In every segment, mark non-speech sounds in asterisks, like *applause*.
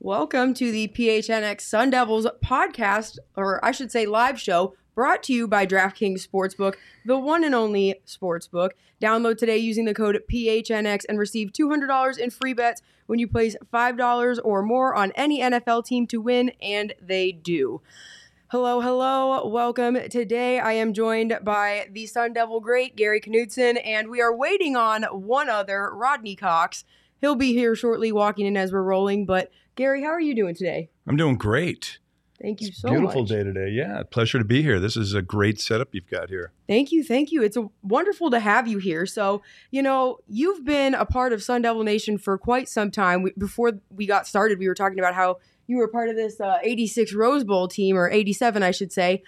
Welcome to the PHNX Sun Devils podcast, or I should say live show, brought to you by DraftKings Sportsbook, the one and only sportsbook. Download today using the code PHNX and receive $200 in free bets when you place $5 or more on any NFL team to win, and they do. Hello, hello, welcome. Today I am joined by the Sun Devil great Gary Knudsen, and we are waiting on one other, Rodney Cox. He'll be here shortly, walking in as we're rolling. But Gary, how are you doing today? I'm doing great. Thank you so much. Beautiful much. day today. Yeah, pleasure to be here. This is a great setup you've got here. Thank you, thank you. It's a, wonderful to have you here. So, you know, you've been a part of Sun Devil Nation for quite some time. We, before we got started, we were talking about how you were part of this uh, 86 Rose Bowl team, or 87, I should say.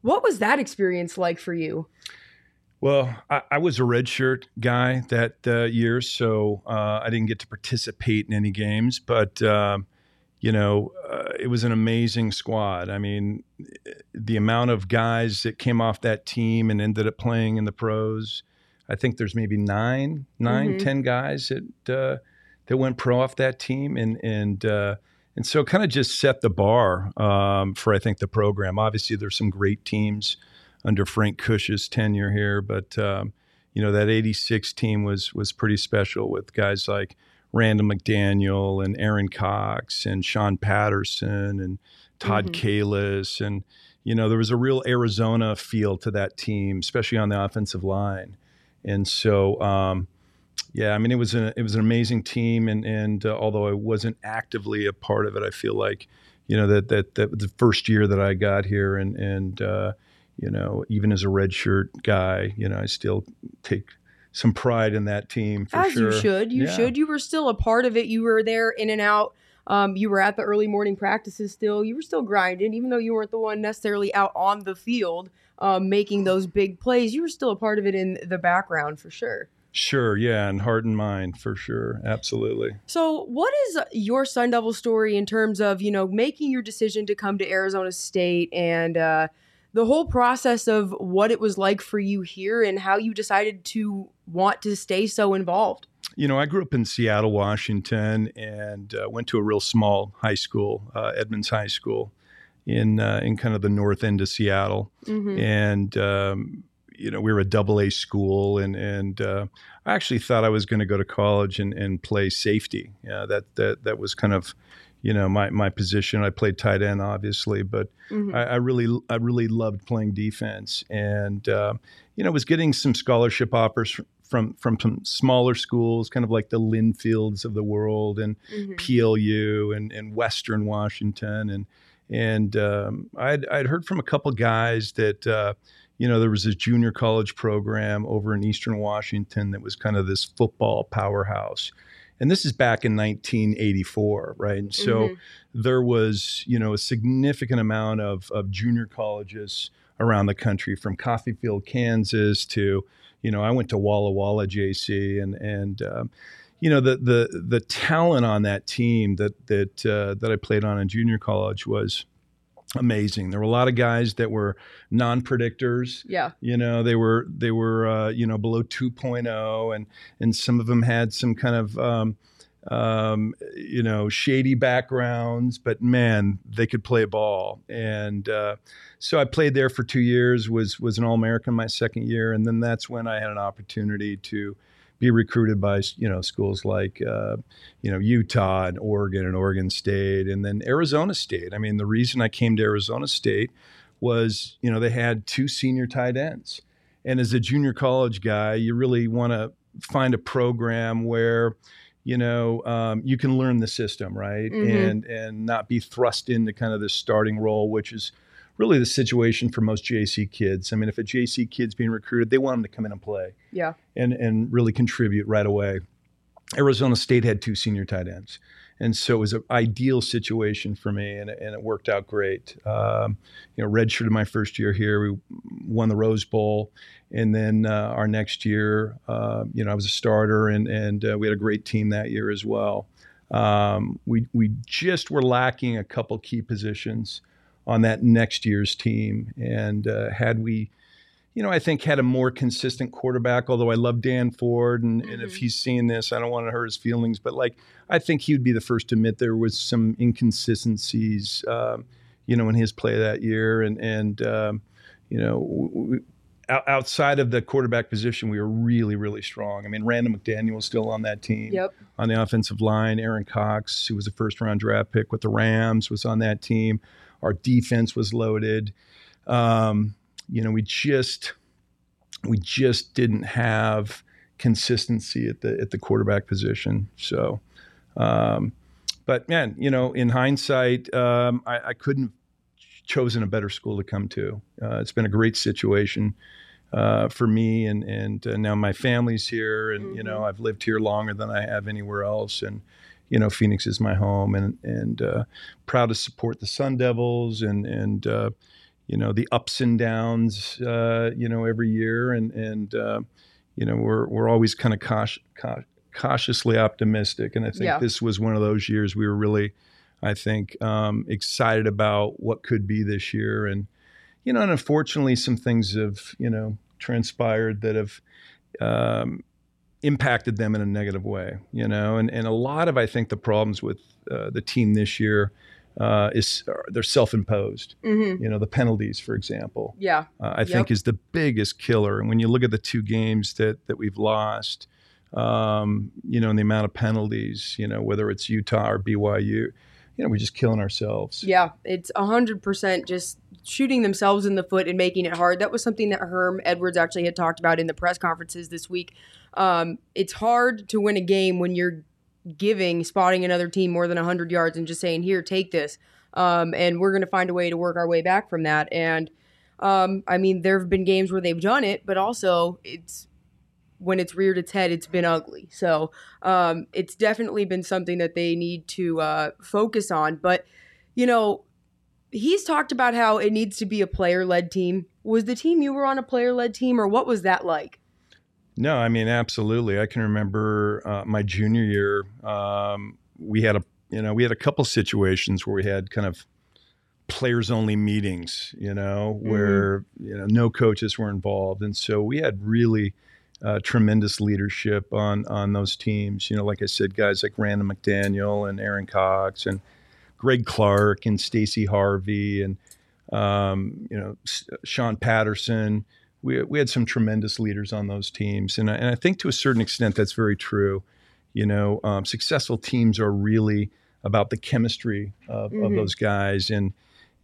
What was that experience like for you? Well, I, I was a redshirt guy that uh, year, so uh, I didn't get to participate in any games. But um, you know, uh, it was an amazing squad. I mean, the amount of guys that came off that team and ended up playing in the pros. I think there's maybe nine, nine, Mhm. ten guys that uh, that went pro off that team, and and uh, and so kind of just set the bar um, for I think the program. Obviously, there's some great teams under Frank Kush's tenure here, but um, you know that '86 team was was pretty special with guys like Randall McDaniel and Aaron Cox and Sean Patterson and Todd Mhm. Kalis and you know there was a real Arizona feel to that team, especially on the offensive line, and so. Um, yeah, I mean it was an it was an amazing team, and and uh, although I wasn't actively a part of it, I feel like you know that that that the first year that I got here, and and uh, you know even as a redshirt guy, you know I still take some pride in that team for As sure. you should. You Yeah. should. You were still a part of it. You were there in and out. Um, you were at the early morning practices still. You were still grinding, even though you weren't the one necessarily out on the field um, making those big plays. You were still a part of it in the background for sure. Sure, yeah, and heart and mind for sure, absolutely. So, what is your Sun Devil story in terms of you know making your decision to come to Arizona State and uh, the whole process of what it was like for you here and how you decided to want to stay so involved? You know, I grew up in Seattle, Washington, and uh, went to a real small high school, uh, Edmonds High School, in uh, in kind of the north end of Seattle. Mm-hmm. and um, you know we were a double A school, and and uh, I actually thought I was going to go to college and, and play safety. Yeah, that that that was kind of you know my my position. I played tight end, obviously, but Mhm. I, I really I really loved playing defense, and uh, you know was getting some scholarship offers from from some smaller schools, kind of like the Linfields of the world, and Mhm. PLU and, and Western Washington and and um, I'd I'd heard from a couple guys that uh, you know there was this junior college program over in Eastern Washington that was kind of this football powerhouse, and this is back in 1984, right? And so Mhm. there was you know a significant amount of of junior colleges around the country from Coffeyville, Kansas to you know I went to Walla Walla JC and and um, you know the the the talent on that team that that uh, that I played on in junior college was amazing. There were a lot of guys that were non-predictors. Yeah. You know, they were they were uh, you know below 2.0, and and some of them had some kind of um, um, you know shady backgrounds, but man, they could play ball. And uh, so I played there for two years. was was an All American my second year, and then that's when I had an opportunity to be recruited by you know schools like uh, you know Utah and Oregon and Oregon State and then Arizona State. I mean, the reason I came to Arizona State was you know they had two senior tight ends, and as a junior college guy, you really want to find a program where you know um, you can learn the system right Mhm. and and not be thrust into kind of this starting role, which is really the situation for most JC kids. I mean, if a JC kid's being recruited, they want them to come in and play Yeah. and and really contribute right away. Arizona State had two senior tight ends, and so it was an ideal situation for me, and, and it worked out great. Um, you know, redshirted my first year here, we won the Rose Bowl, and then uh, our next year, uh, you know, I was a starter, and and uh, we had a great team that year as well. Um, we we just were lacking a couple key positions on that next year's team, and uh, had we you know, I think had a more consistent quarterback, although I love Dan Ford. And, and if Mhm. he's seeing this, I don't want to hurt his feelings, but like, I think he would be the first to admit there was some inconsistencies, um, you know, in his play that year. And, and um, you know, w- w- outside of the quarterback position, we were really, really strong. I mean, Randall McDaniel was still on that team Yep. on the offensive line. Aaron Cox, who was a first round draft pick with the Rams, was on that team. Our defense was loaded. Um, you know, we just we just didn't have consistency at the at the quarterback position. So, um, but man, you know, in hindsight, um, I, I couldn't have chosen a better school to come to. Uh, it's been a great situation uh, for me, and and uh, now my family's here, and you know, I've lived here longer than I have anywhere else, and you know, Phoenix is my home, and and uh, proud to support the Sun Devils, and and uh, you know the ups and downs, uh, you know, every year, and and uh, you know, we're we're always kind of cautious, cautiously optimistic, and I think Yeah. this was one of those years we were really, I think, um, excited about what could be this year, and you know, and unfortunately, some things have you know transpired that have. Um, impacted them in a negative way, you know, and, and a lot of I think the problems with uh, the team this year uh, is they're self-imposed. hmm You know, the penalties, for example, Yeah. uh, I think is the biggest killer. And when you look at the two games that that we've lost, um, you know, and the amount of penalties, you know, whether it's Utah or BYU, you know, we're just killing ourselves. Yeah, it's hundred percent just shooting themselves in the foot and making it hard. That was something that Herm Edwards actually had talked about in the press conferences this week. Um, it's hard to win a game when you're giving spotting another team more than hundred yards and just saying, "Here, take this," um, and we're going to find a way to work our way back from that. And um, I mean, there have been games where they've done it, but also it's when it's reared its head, it's been ugly. So um, it's definitely been something that they need to uh, focus on. But you know, he's talked about how it needs to be a player led team. Was the team you were on a player led team, or what was that like? No, I mean absolutely. I can remember uh, my junior year. Um, we had a you know we had a couple situations where we had kind of players only meetings. You know where you know no coaches were involved, and so we had really uh, tremendous leadership on on those teams. You know, like I said, guys like Randall McDaniel and Aaron Cox and Greg Clark and Stacy Harvey and um, you know S- Sean Patterson we, we had some tremendous leaders on those teams. And I, and I think to a certain extent that's very true. You know, um, successful teams are really about the chemistry of, of Mhm. those guys. And,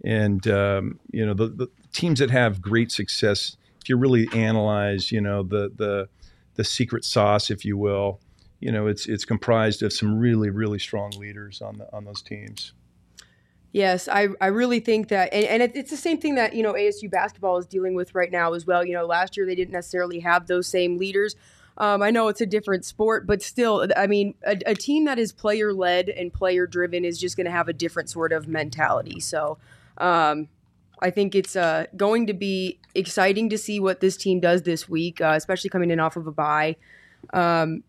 and um, you know, the, the teams that have great success, if you really analyze, you know, the, the, the secret sauce, if you will, you know, it's, it's comprised of some really, really strong leaders on the, on those teams. Yes, I, I really think that, and, and it, it's the same thing that, you know, ASU basketball is dealing with right now as well. You know, last year they didn't necessarily have those same leaders. Um, I know it's a different sport, but still, I mean, a, a team that is player led and player driven is just going to have a different sort of mentality. So um, I think it's uh, going to be exciting to see what this team does this week, uh, especially coming in off of a bye. Um,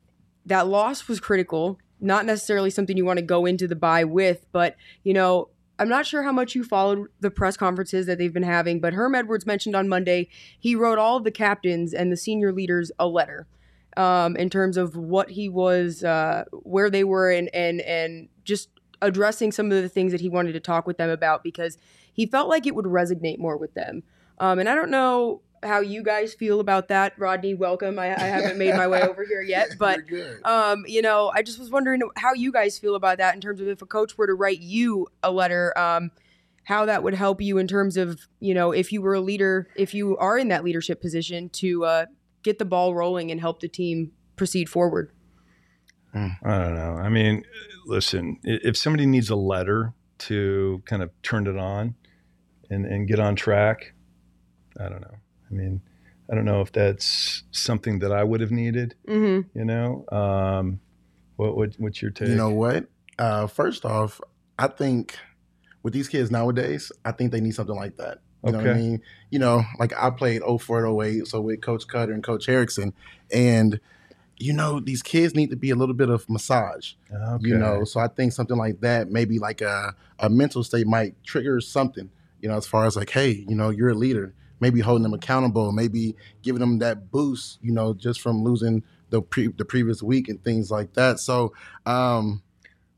that loss was critical, not necessarily something you want to go into the bye with, but, you know, I'm not sure how much you followed the press conferences that they've been having, but Herm Edwards mentioned on Monday he wrote all of the captains and the senior leaders a letter um, in terms of what he was, uh, where they were, and and and just addressing some of the things that he wanted to talk with them about because he felt like it would resonate more with them. Um, and I don't know how you guys feel about that. Rodney, welcome. I, I haven't made my way *laughs* over here yet, but um, you know, I just was wondering how you guys feel about that in terms of if a coach were to write you a letter, um, how that would help you in terms of you know if you were a leader, if you are in that leadership position to uh, get the ball rolling and help the team proceed forward. I don't know. I mean, listen, if somebody needs a letter to kind of turn it on and, and get on track, I don't know. I mean, I don't know if that's something that I would have needed, Mm-hmm. you know? Um, what, what, what's your take? You know what? Uh, first off, I think with these kids nowadays, I think they need something like that. You know what I Okay. mean? You know, like I played 04 to 08, so with Coach Koetter and Coach Erickson. And, you know, these kids need to be a little bit of massage. okay. You know, so I think something like that, maybe like a, a mental state might trigger something, you know, as far as like, hey, you know, you're a leader. Maybe holding them accountable, maybe giving them that boost, you know, just from losing the pre- the previous week and things like that. So, um,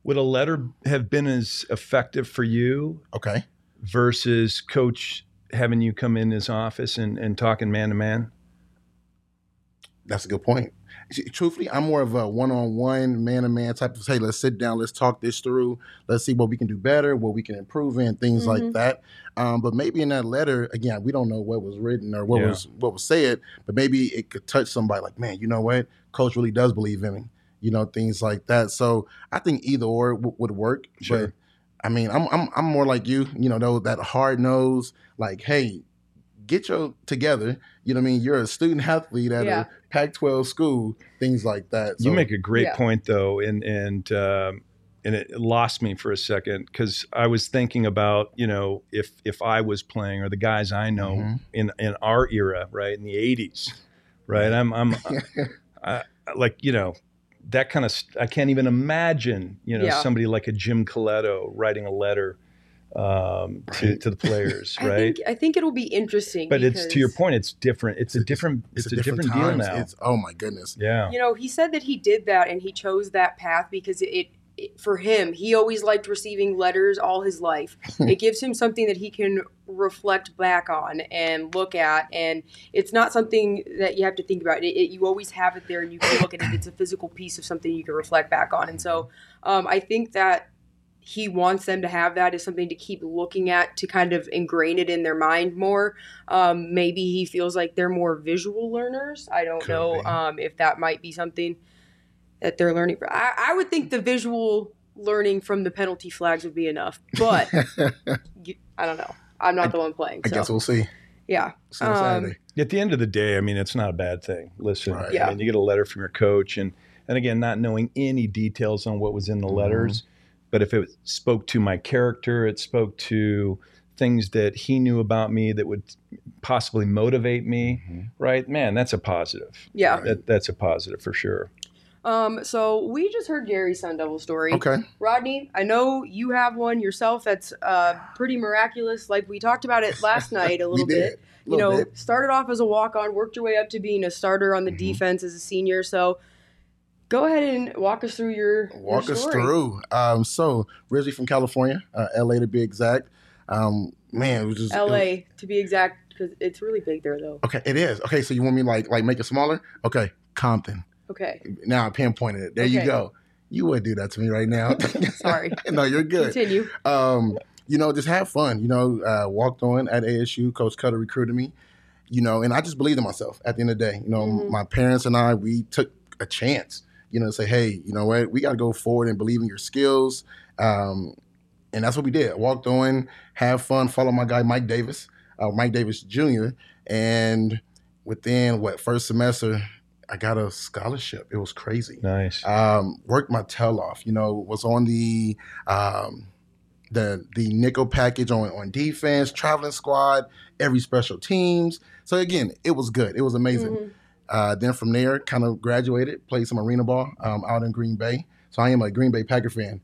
would a letter have been as effective for you okay. versus coach having you come in his office and, and talking man to man? That's a good point. See, Truthfully, I'm more of a one-on-one, man-to-man type of. Hey, let's sit down, let's talk this through, let's see what we can do better, what we can improve in, things like Mhm. that. Um, but maybe in that letter, again, we don't know what was written or what Yeah. was what was said, but maybe it could touch somebody. Like, man, you know what? Coach really does believe in me. You know, things like that. So I think either or w- would work. Sure. But I mean, I'm I'm I'm more like you. You know, though that hard nose, like, hey, get your together. You know what I mean? You're a student athlete at Yeah. a Pac-12 school, things like that. you make a great Yeah. point though, and and um, and it lost me for a second because I was thinking about you know if if I was playing or the guys I know Mhm. in in our era, right in the '80s, right? I'm I'm *laughs* I, like you know that kind of st- I can't even imagine you know Yeah. somebody like a Jim Colletto writing a letter um, to Right. to the players, *laughs* I right? think I think it'll be interesting. But it's to your point. It's different. It's a different. It's, a different, deal now. It's, oh my goodness. yeah. You know, he said that he did that and he chose that path because it, it, it for him, he always liked receiving letters all his life. *laughs* it gives him something that he can reflect back on and look at, and it's not something that you have to think about. It, it, you always have it there, and you can look at it. It's a physical piece of something you can reflect back on, and so um, I think that he wants them to have that as something to keep looking at to kind of ingrain it in their mind more. Um, maybe he feels like they're more visual learners. I don't Could know um, if that might be something that they're learning. From. I, I would think the visual learning from the penalty flags would be enough, but *laughs* you, I don't know. I'm not the one playing. I So. guess we'll see. yeah. See on Um, At the end of the day, I mean, it's not a bad thing. Listen, Right. Yeah. I mean, you get a letter from your coach, and and again, not knowing any details on what was in the Mhm. letters, but if it spoke to my character, it spoke to things that he knew about me that would possibly motivate me. Mhm. Right, man, that's a positive. Yeah. That, that's a positive for sure. Um, so we just heard Gary's Sun Devil story. Okay. Rodney, I know you have one yourself that's uh, pretty miraculous. Like we talked about it last *laughs* night a little bit. A You know, bit. started off as a walk on, worked your way up to being a starter on the Mhm. defense as a senior. So go ahead and walk us through your your Walk us through. Um, so originally from California, uh, LA to be exact. Um, man, it was just it was- LA to be exact, because it's really big there though. okay, it is. Okay, so you want me like like make it smaller? Okay, Compton. Okay, Now I pinpointed it. There you go. You would do that to me right now. *laughs* sorry. *laughs* no, you're good. Continue. um, you know, just have fun. You know, uh, walked on at ASU. Coach Koetter recruited me. You know, and I just believed in myself. At the end of the day, you know, Mhm. my parents and I we took a chance. You know, say, hey, you know what, we got to go forward and believe in your skills. Um, and that's what we did. Walked on, have fun, follow my guy Mike Davis, uh, Mike Davis Jr. And within what first semester, I got a scholarship. It was crazy Nice. um, worked my tail off. You know, was on the um, the the nickel package on on defense, traveling squad, every special teams. So again, it was good. It was amazing. Mhm. Uh, then from there, kind of graduated, played some arena ball um, out in Green Bay. So I am a Green Bay Packer fan.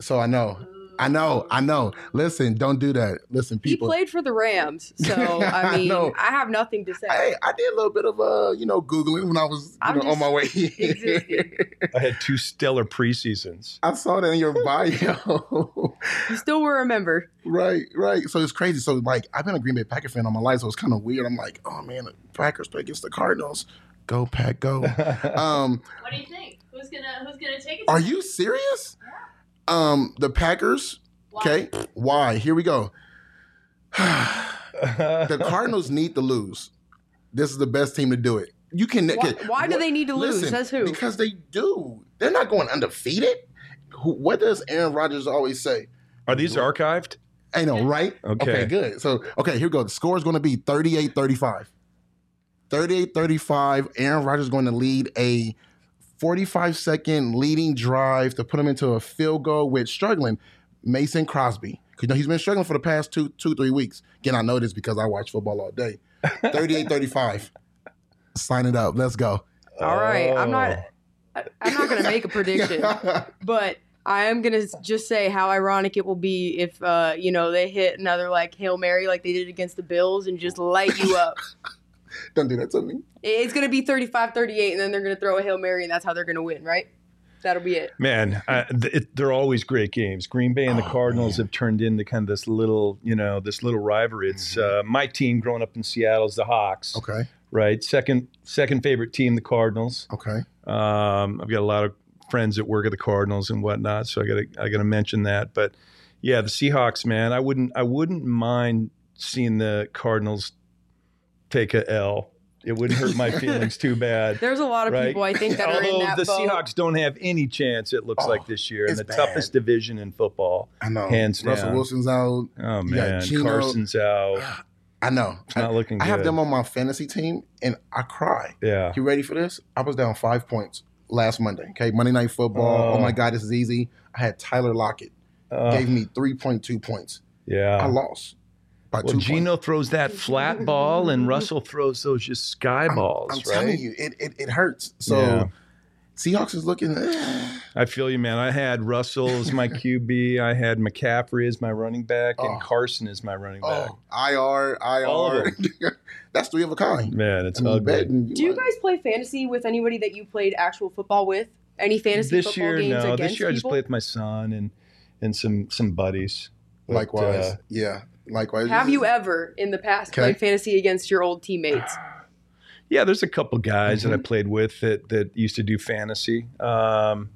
So I know, I know, I know. Listen, don't do that. Listen, people. He played for the Rams, *laughs* so I I mean, know. I have nothing to say. Hey, I did a little bit of uh, you know, googling when I was you know, on my way. existing. I had two stellar preseasons. I saw that in your bio. you still will remember. Right, right. So it's crazy. So like I've been a Green Bay Packer fan all my life, so it's kind of weird. I'm like, oh man, the Packers play against the Cardinals. Go Pack, go. *laughs* um, What do you think? Who's gonna Who's gonna take it? are you serious? Um, the Packers. Okay, why? Here we go. *laughs* the Cardinals need to lose. This is the best team to do it. You can. Why- okay, why do what- they need to lose? Says who? Because they do. They're not going undefeated. Who, what does Aaron Rodgers always say? Are these archived? I know, right? Okay. good. So, okay, here we go. The score is going to be 38 35. 38 35. Aaron Rodgers is going to lead a 45 second leading drive to put him into a field goal with struggling Mason Crosby. Because you know, he's been struggling for the past two, two, three weeks. Again, I know this because I watch football all day. *laughs* 38 35. Sign it up. Let's go. All right, I'm not. Oh. I- I'm not going to make a *laughs* prediction, but I am going to just say how ironic it will be if uh, you know they hit another like hail mary like they did against the Bills and just light you up. *laughs* Don't do that to me. it's going to be 35-38, and then they're going to throw a hail mary, and that's how they're going to win, right? That'll be it. Man, uh, th- it, they're always great games. Green Bay and the Oh, Cardinals man. have turned into kind of this little, you know, this little rivalry. It's Mm-hmm. uh, my team growing up in Seattle is the Hawks, Okay. right? Second, second favorite team, the Cardinals. Okay. Um, I've got a lot of friends that work at the Cardinals and whatnot, so I got to I got to mention that. But yeah, the Seahawks, man, I wouldn't I wouldn't mind seeing the Cardinals take a L. It wouldn't hurt my feelings too bad. *laughs* There's a lot of Right. people I think that are in Although that the boat. Seahawks don't have any chance, it looks Oh, like this year in the bad. toughest division in football. I know. Hands Russell down. Wilson's out. Oh man, Carson's out. I know. It's not looking I have them on my fantasy team, and I cry. Yeah. You ready for this? I was down five points last Monday. Okay, Monday Night Football. Oh, Oh. my God, this is easy. I had Tyler Lockett. Uh, Gave me 3.2 points. Yeah. I lost by Well, two Geno throws that flat ball, and Russell throws those just sky points. balls, I'm right? telling you, it, it, it hurts. So Yeah. Seahawks is looking. I feel you, man. I had Russell as my *laughs* QB. I had McCaffrey as my running back, and Oh. Carson is my running back. oh, IR, All of IR. *laughs* That's three of a kind. Man, it's I mean, ugly. betting, Do you guys play fantasy with anybody that you played actual football with? Any fantasy This football year, games no. against This year, I just people? played with my son and and some some buddies. But, Likewise. uh, yeah. Likewise. Have you ever in the past Okay. played fantasy against your old teammates? *sighs* Yeah, there's a couple guys Mm-hmm. that I played with that that used to do fantasy. Um,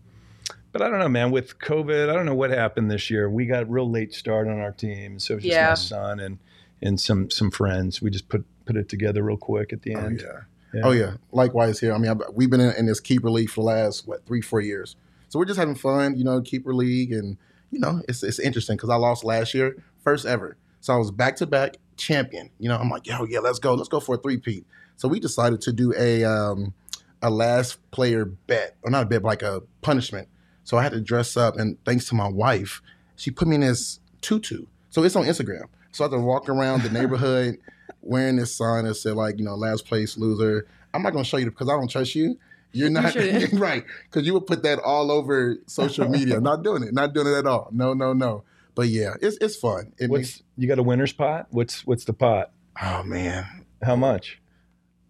but I don't know, man. With COVID, I don't know what happened this year. We got a real late start on our team, so it was just Yeah. my son and and some some friends. We just put put it together real quick at the Oh end. yeah. Yeah. Oh yeah. Likewise here. I mean, I, we've been in, in this keeper league for the last what three, four years. So we're just having fun, you know, keeper league, and you know, it's it's interesting because I lost last year, first ever. So I was back to back champion. You know, I'm like, yo, yeah, let's go, let's go for a three peat. So we decided to do a um, a last player bet, or not a bet, but like a punishment. So I had to dress up, and thanks to my wife, she put me in this tutu. So it's on Instagram. So I had to walk around the neighborhood *laughs* wearing this sign that said like, you know, last place loser. I'm not gonna show you because I don't trust you. You're not shouldn't. *laughs* right because you would put that all over social media. not doing it. Not doing it at all. No, no, no. But yeah, it's it's fun. It What's makes you got a winner's pot? What's what's the pot? oh man. How much?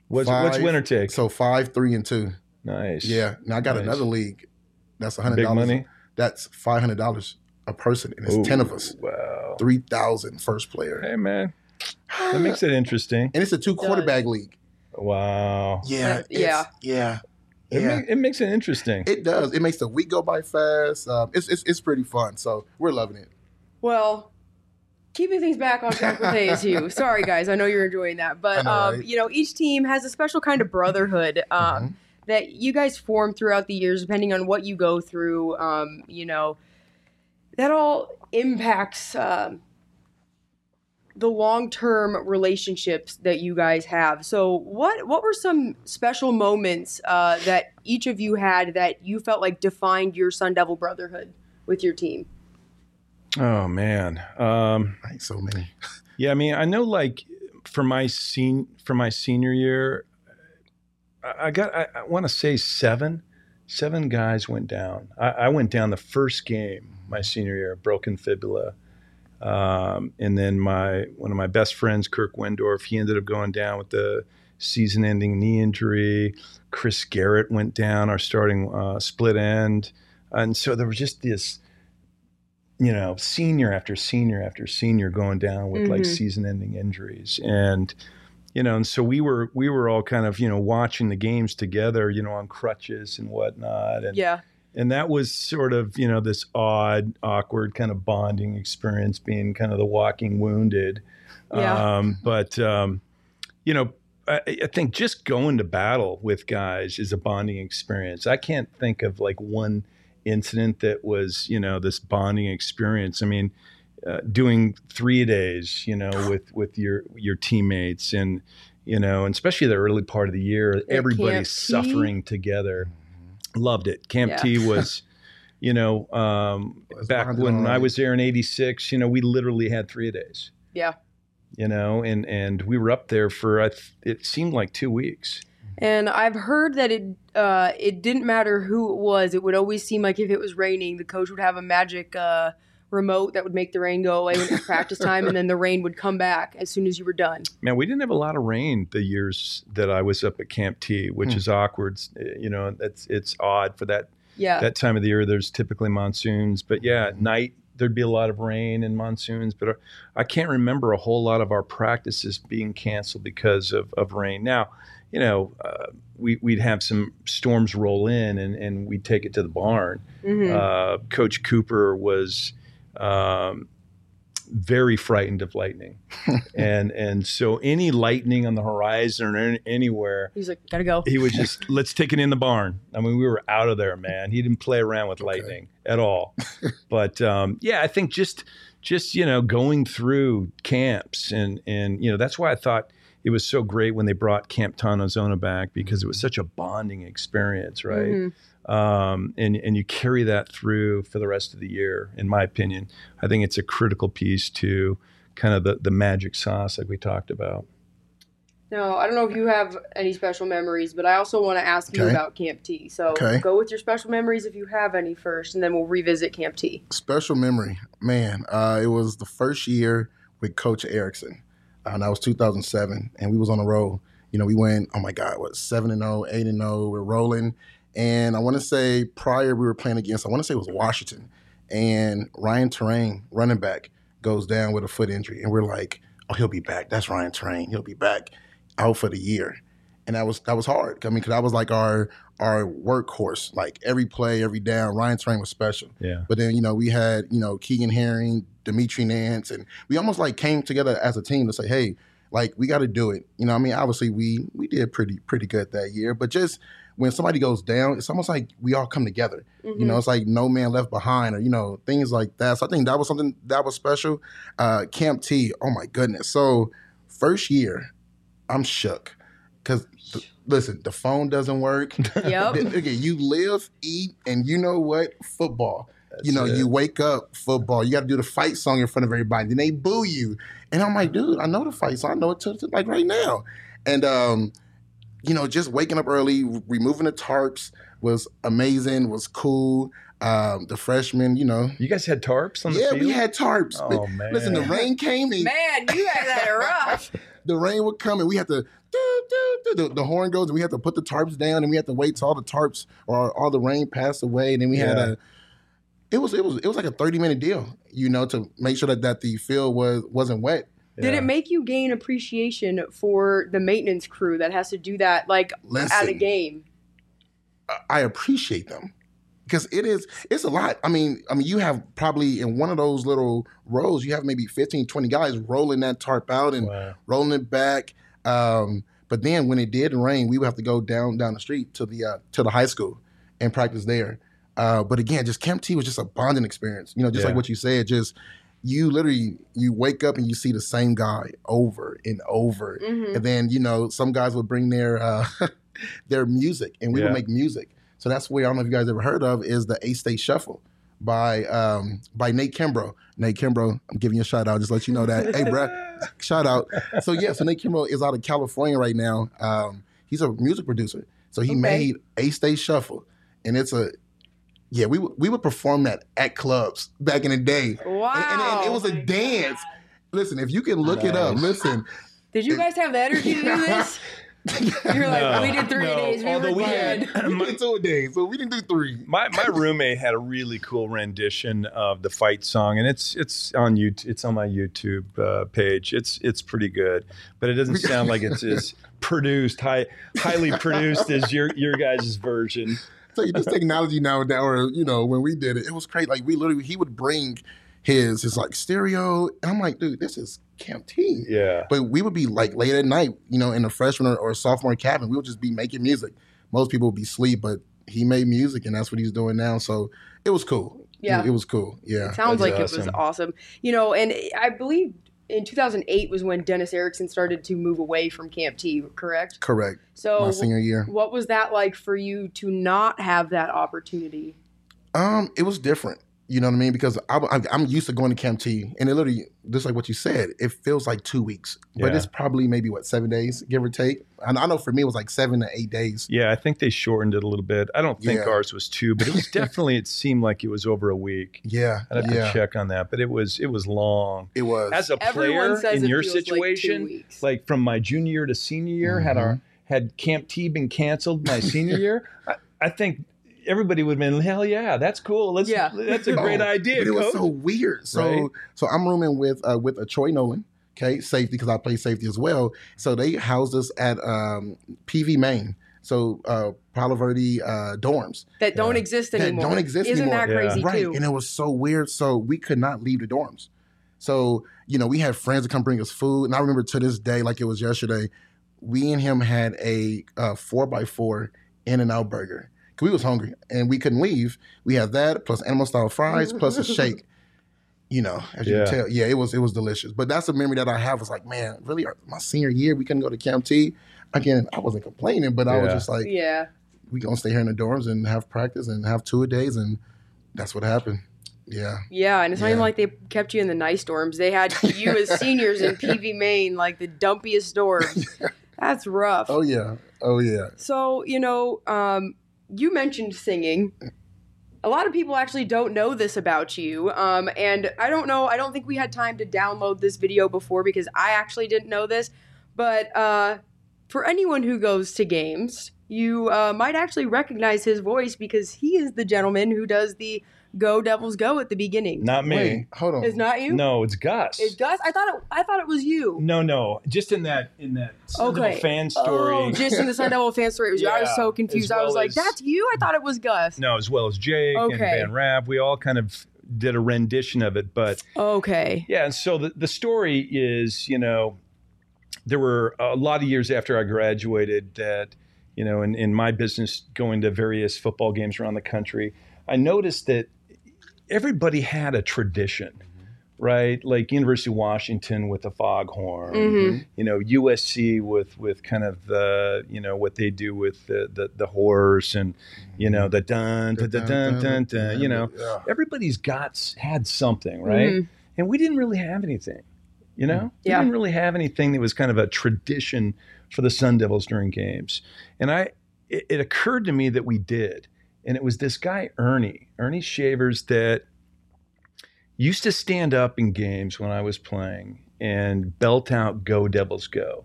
What's what's Five. winner take? So five, three, and two. nice. Yeah. Now I got Nice. another league. That's a hundred dollars. That's five hundred dollars a person, and it's ten of us. Ooh, Wow. Three thousand first player. Hey man, that makes it interesting. And it's a two quarterback league. Wow. Yeah. Yeah. Yeah. It, Yeah. ma- it makes it interesting. It does. It makes the week go by fast. Um, it's, it's it's pretty fun. So we're loving it. Well, keeping things back on track with ASU. *laughs* Sorry, guys. I know you're enjoying that, but know, um, right? you know, each team has a special kind of brotherhood um, Mhm. that you guys form throughout the years, depending on what you go through. Um, you know, that all impacts um, the long-term relationships that you guys have. So, what what were some special moments uh, that each of you had that you felt like defined your Sun Devil brotherhood with your team? Oh man. Um, I ain't so many. *laughs* yeah, I mean, I know like for my sen- for my senior year, I, I got I, I want to say seven, seven guys went down. I, I went down the first game my senior year, broken fibula. Um, and then my one of my best friends, Kirk Wendorf, he ended up going down with the season-ending knee injury. Chris Garrett went down, our starting uh, split end, and so there was just this you know, senior after senior after senior going down with like Mhm. season-ending injuries, and you know, and so we were we were all kind of you know watching the games together, you know, on crutches and whatnot, and Yeah. and that was sort of you know this odd, awkward kind of bonding experience, being kind of the walking wounded. Yeah. Um, but um, you know, I, I think just going to battle with guys is a bonding experience. I can't think of like one incident that was you know this bonding experience. I mean, uh, doing three days, you know, *sighs* with with your your teammates and you know, and especially the early part of the year, everybody's suffering together. Loved it. Camp Yeah. T *laughs* was. You know, um, back when I was there in '86, you know, we literally had three days Yeah. you know, and and we were up there for I th- it seemed like two weeks. And I've heard that it uh, it didn't matter who it was. It would always seem like if it was raining, the coach would have a magic uh, remote that would make the rain go away when it was practice time, and then the rain would come back as soon as you were done. Man, we didn't have a lot of rain the years that I was up at Camp T, which Hmm. is awkward. You know, it's it's odd for that Yeah. that time of the year. There's typically monsoons, but yeah, at night there'd be a lot of rain and monsoons. But uh, I can't remember a whole lot of our practices being canceled because of, of rain. Now, you know, uh, we, we'd have some storms roll in and, and we'd take it to the barn. Mhm. Uh, Coach Cooper was um, very frightened of lightning, *laughs* and and so any lightning on the horizon or anywhere, He's like, gotta go. he would just *laughs* let's take it in the barn. I mean, we were out of there, man. He didn't play around with lightning at all. *laughs* but um, yeah, I think just just you know going through camps and and you know that's why I thought it was so great when they brought Camp Tontozona back because it was such a bonding experience, right? Mhm. um, and and you carry that through for the rest of the year. In my opinion, I think it's a critical piece to kind of the the magic sauce like we talked about. No, I don't know if you have any special memories, but I also want to ask you about Camp T. So Okay. go with your special memories if you have any first, and then we'll revisit Camp T. special memory, man. Uh, it was the first year with Coach Erickson. Uh, and that was 2007, and we was on the road. You know, we went. Oh my God, what seven and 0, 8 and 0. We're rolling, and I want to say prior we were playing against. I want to say it was Washington, and Ryan Torain, running back, goes down with a foot injury, and we're like, oh, he'll be back. That's Ryan Torain. He'll be back out for the year. And that was that was hard. I mean, because that was like our our workhorse. Like every play, every down, Ryan Torain was special. Yeah. But then, you know, we had, you know, Keegan Herring, Dimitri Nance, and we almost like came together as a team to say, hey, like we got to do it. You know, I mean, obviously we we did pretty pretty good that year, but just when somebody goes down, it's almost like we all come together. You know, it's like no man left behind, or you know, things like that. So I think that was something that was special. Uh, Camp T, oh my goodness. So first year, I'm shook because listen, the phone doesn't work. *laughs* Yep. *laughs* okay, you live, eat, and you know what? Football. you know, it. you wake up, football. You got to do the fight song in front of everybody. Then they boo you, and I'm like, dude, I know the fight song. I know it to, to- like right now. And um, you know, just waking up early, removing the tarps was amazing. Was cool. Um, the freshmen, you know, You guys had tarps on the yeah, field. we had tarps. Oh, But man. Listen, the rain came and Man, you guys had it rough. *laughs* the rain would come and we had to doo, doo, doo, the, the horn goes and we had to put the tarps down and we had to wait till all the tarps or all the rain passed away. And then we had a it was it was it was like a 30 minute deal you know to make sure that, that the field was wasn't wet. Did it make you gain appreciation for the maintenance crew that has to do that, like at a game? I- I appreciate them because it is it's a lot I mean I mean you have probably in one of those little rows you have maybe 15 20 guys rolling that tarp out and Wow. rolling it back. Um, but then when it did rain, we would have to go down down the street to the uh, to the high school and practice there. Uh, but again, just Camp T was just a bonding experience. You know, just like what you said, just you literally you wake up and you see the same guy over and over. Mhm. And then you know some guys would bring their uh, *laughs* their music, and we Yeah. would make music. So that's where I don't know if you guys ever heard of is the A State Shuffle by um, by Nate Kimbrough. Nate Kimbrough, I'm giving you a shout out. Just let you know that. hey, bruh, *laughs* shout out. So yeah, so Nate Kimbrough is out of California right now. Um, he's a music producer. So he Okay. made A State Shuffle, and it's a yeah. We would- we would perform that at clubs back in the day. Wow. And, and- and it was a dance. Listen, if you can look it up, listen. Did you guys have the energy to do *laughs* this? *laughs* You're like, No, we did three no, days. We although were we good. had- *laughs* we did two a day, so we didn't do three. My my roommate had a really cool rendition of the fight song, and it's it's on YouTube. It's on my YouTube uh, page. It's it's pretty good, but it doesn't sound like it's as *laughs* produced, high highly produced as your your guys' version. tell you this technology now that or you know when we did it, it was crazy. Like we literally he would bring his his like stereo, and I'm like, dude, this is Camp T. Yeah, But we would be like late at night, you know, in a freshman or, or sophomore cabin. We would just be making music. Most people would be asleep, but he made music, and that's what he's doing now. So it was cool. Yeah. it, it was cool. Yeah, Sounds That's like it was awesome. awesome. You know, and I believe in 2008 was when Dennis Erickson started to move away from Camp T, correct? correct. So, My senior year. what was that like for you to not have that opportunity? Um, it was different. You know what I mean? Because I, I, I'm used to going to Camp T, and it literally, just like what you said, it feels like two weeks, but Yeah. it's probably maybe what seven days, give or take. And I know for me, it was like seven to eight days. yeah. I think they shortened it a little bit. I don't think Yeah. ours was two, but it was *laughs* definitely. It seemed like it was over a week. Yeah, I'd have yeah, to check on that, but it was it was long. it was. As a Everyone player says in it your feels like two situation, weeks. like from my junior year to senior year, had our mm-hmm. had Camp T been canceled my senior *laughs* year, I, I think everybody would have been hell yeah, that's cool. Let's Yeah. that's a *laughs* great Oh, idea. But it was so weird. So Right. so I'm rooming with uh, with a Troy Nolan, okay, safety because I play safety as well. So they housed us at um, PV Main. So uh, Palo Verde uh, dorms that don't exist That anymore. don't exist Isn't anymore. that Yeah. crazy right, too? and it was so weird. So we could not leave the dorms. So you know we had friends to come bring us food, and I remember to this day like it was yesterday. We and him had a uh, four by four In and Out burger. 'Cause we was hungry and we couldn't leave. We had that plus animal style fries plus a shake. You know, as you Yeah. can tell, yeah, it was it was delicious. But that's a memory that I have. Was like, man, really, my senior year we couldn't go to Camp T. Again, I wasn't complaining, but I was just like, yeah. we gonna stay here in the dorms and have practice and have two a days, and that's what happened. Yeah, Yeah, and it's not even like they kept you in the nice dorms. They had you as *laughs* seniors in PV Main, like the dumpiest dorms. *laughs* That's rough. oh yeah, oh yeah. So, you know, um, you mentioned singing. A lot of people actually don't know this about you. Um, and I don't know, I don't think we had time to download this video before because I actually didn't know this. But uh, for anyone who goes to games, you uh, might actually recognize his voice because he is the gentleman who does the Go Devils Go at the beginning. Not me. Wait, hold on. It's not you? No, it's Gus. It's Gus? I thought it I thought it was you. no, no, just in that in that Sun Okay. Fan story. Oh, just in the Sun Devil fan story. It was you. I was so confused. as I was well like, as- that's you? I thought it was Gus. no, as well as Jake and Okay. Van Rapp, we all kind of did a rendition of it, but Okay. Yeah, and so the, the story is, you know, there were a lot of years after I graduated that, you know, in, in my business going to various football games around the country, I noticed that everybody had a tradition, right? Like University of Washington with the foghorn, Mhm. you know, USC with with kind of the, you know, what they do with the the, the horse and, you know, the dun dun dun dun dun, dun you know Yeah. everybody's got had something, right? Mhm. And we didn't really have anything, you know? Yeah. We didn't really have anything that was kind of a tradition for the Sun Devils during games. And I it, it occurred to me that we did. And it was this guy Ernie, Ernie Shavers that used to stand up in games when I was playing and belt out go Devils go.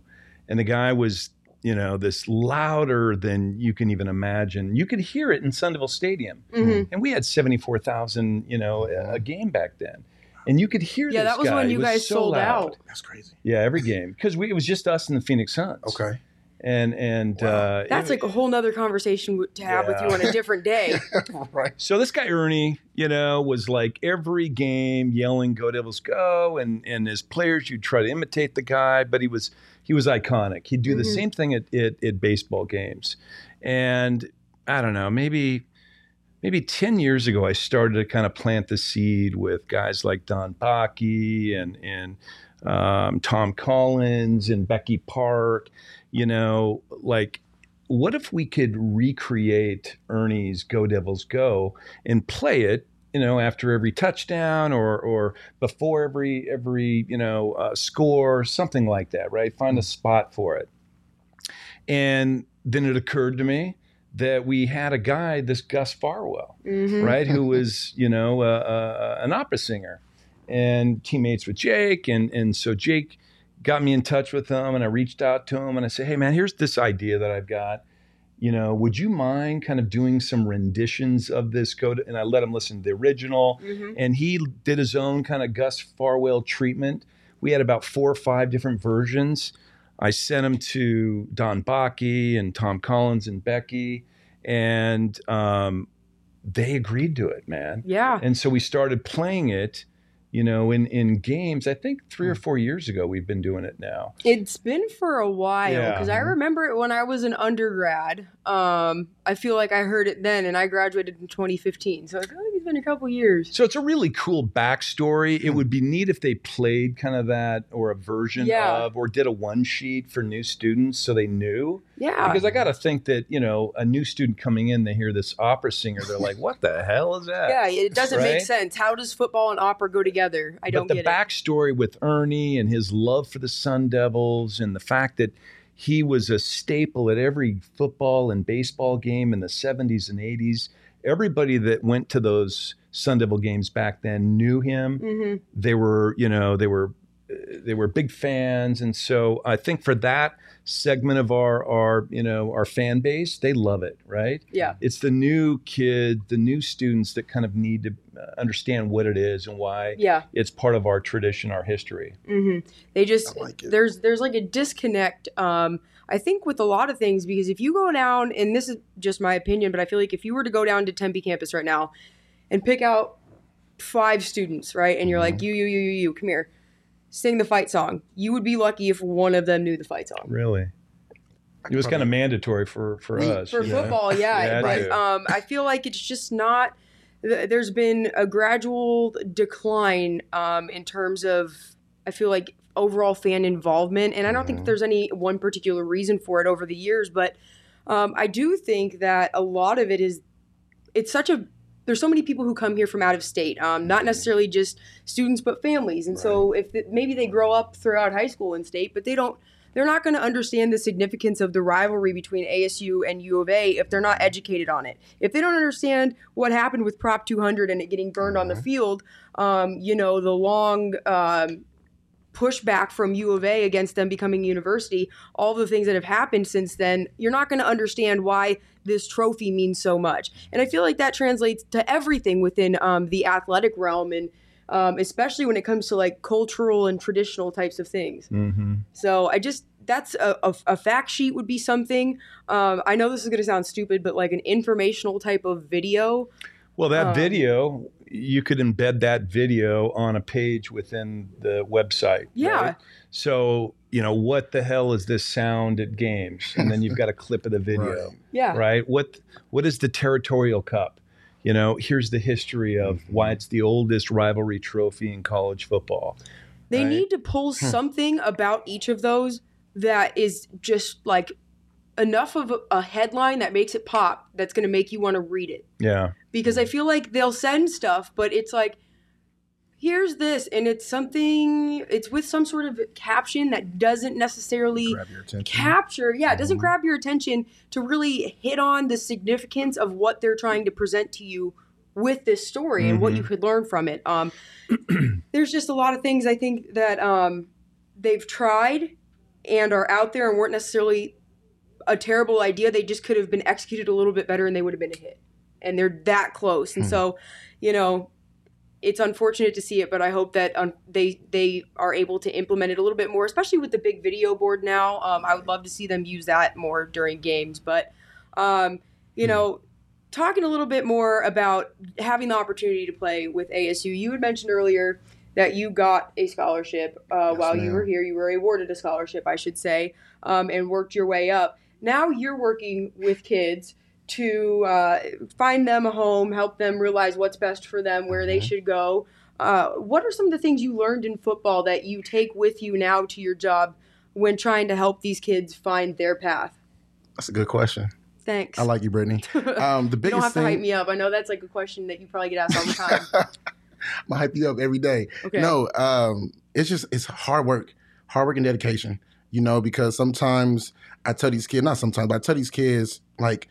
And the guy was you know, this louder than you can even imagine. You could hear it in Sun Devil Stadium Mhm. and we had 74,000, you know, a a game back then. And you could hear Yeah, this that was guy. when you guys so sold loud. out. That's crazy. Yeah, every game because it was just us and the Phoenix Suns. Okay. And and Wow. uh, That's it- like a whole nother conversation to have with you on a different day. *laughs* *laughs* right. so this guy Ernie, you know, was like every game yelling "Go Devils, go!" and and as players you'd try to imitate the guy, but he was he was iconic. He'd do the Mhm. same thing at, at at baseball games, and I don't know, maybe maybe 10 years ago, I started to kind of plant the seed with guys like Don Bakke and, and um, Tom Collins and Becky Park. You know, like, what if we could recreate Ernie's Go Devils Go and play it? You know, after every touchdown or or before every every you know uh, score, something like that, right? Find a spot for it. And then it occurred to me that we had a guy, this Gus Farwell, Mhm. right, who *laughs* was you know uh, uh, an opera singer and teammates with Jake, and and so Jake got me in touch with him, and I reached out to him, and I said, "Hey, man, here's this idea that I've got. You know, would you mind kind of doing some renditions of this? code? and I let him listen to the original, Mhm. and he did his own kind of Gus Farwell treatment. We had about four or five different versions. I sent them to Don Bakke and Tom Collins and Becky, and um, they agreed to it, man. Yeah. And so we started playing it, you know, in in games. I think three or four years ago we've been doing it now. It's been for a while Yeah. because I remember it when I was an undergrad. Um, I feel like I heard it then, and I graduated in 2015. So I feel like it's been a couple years. So it's a really cool backstory. Hmm. It would be neat if they played kind of that or a version Yeah. of or did a one sheet for new students so they knew. Yeah. Because I got to think that, you know, a new student coming in, they hear this opera singer, they're like, what the hell is that? yeah, it doesn't make sense. How does football and opera go together? I don't but the get it. backstory with Ernie and his love for the Sun Devils and the fact that he was a staple at every football and baseball game in the 70s and 80s. Everybody that went to those Sun Devil games back then knew him. hmm They were, you know, they were uh, they were big fans and so I think for that segment of our our, you know, our fan base, they love it, right? Yeah. It's the new kid, the new students that kind of need to uh, understand what it is and why Yeah. it's part of our tradition, our history. hmm They just like there's there's like a disconnect. Um, I think with a lot of things because if you go down, and this is just my opinion, but I feel like if you were to go down to Tempe campus right now and pick out five students, right, and you're like you you you you you come here, sing the fight song, you would be lucky if one of them knew the fight song. Really? It was kind of mandatory for for Me- us. for you know? football, yeah. *laughs* Yeah, I but um, I feel like it's just not. There's been a gradual decline um, in terms of. I feel like overall fan involvement, and I don't think there's any one particular reason for it over the years, but um, I do think that a lot of it is. It's such a. There's so many people who come here from out of state, um, not necessarily just students, but families. And so, if the, maybe they grow up throughout high school in state, but they don't they're not going to understand the significance of the rivalry between ASU and U of A if they're not educated on it. If they don't understand what happened with Prop 200 and it getting burned on the field, um, you know, the long um, pushback from U of A against them becoming a university, all the things that have happened since then, you're not going to understand why this trophy means so much. And I feel like that translates to everything within um, the athletic realm and um, especially when it comes to like cultural and traditional types of things. Mhm. So I just that's a, a, a fact sheet would be something. Um, I know this is going to sound stupid, but like an informational type of video. Well, that Um, video, you could embed that video on a page within the website. Yeah. right? So, you know, what the hell is this sound at games? And then you've got a clip of the *laughs* video, Right. Yeah. right? What What is the Territorial Cup? You know, here's the history of Mm-hmm. why it's the oldest rivalry trophy in college football. They Right. need to pull something about each of those that is just like enough of a, headline that makes it pop that's going to make you want to read it. Yeah. Because I feel like they'll send stuff, but it's like, here's this, and it's something, it's with some sort of caption that doesn't necessarily grab your attention. capture yeah it doesn't Mhm. grab your attention to really hit on the significance of what they're trying to present to you with this story and what you could learn from it um, *clears throat* there's just a lot of things i think that um, they've tried and are out there and weren't necessarily a terrible idea they just could have been executed a little bit better and they would have been a hit and they're that close and Hmm. so you know it's unfortunate to see it, but I hope that um, they they are able to implement it a little bit more, especially with the big video board now. Um, I would love to see them use that more during games. But um, you know, talking a little bit more about having the opportunity to play with ASU, you had mentioned earlier that you got a scholarship uh, Yes, while you were here. You were awarded a scholarship, I should say, um, and worked your way up. Now you're working with kids to uh, find them a home, help them realize what's best for them, where they Mhm. should go. Uh, what are some of the things you learned in football that you take with you now to your job when trying to help these kids find their path? That's a good question. Thanks. I like you, Brittany. *laughs* Um, the you don't have biggest to hype me up. I know that's like a question that you probably get asked all the time. *laughs* I'm gonna hype you up every day. Okay. No, um, it's just it's hard work, hard work and dedication. You know, because sometimes I tell these kids, not sometimes, but I tell these kids like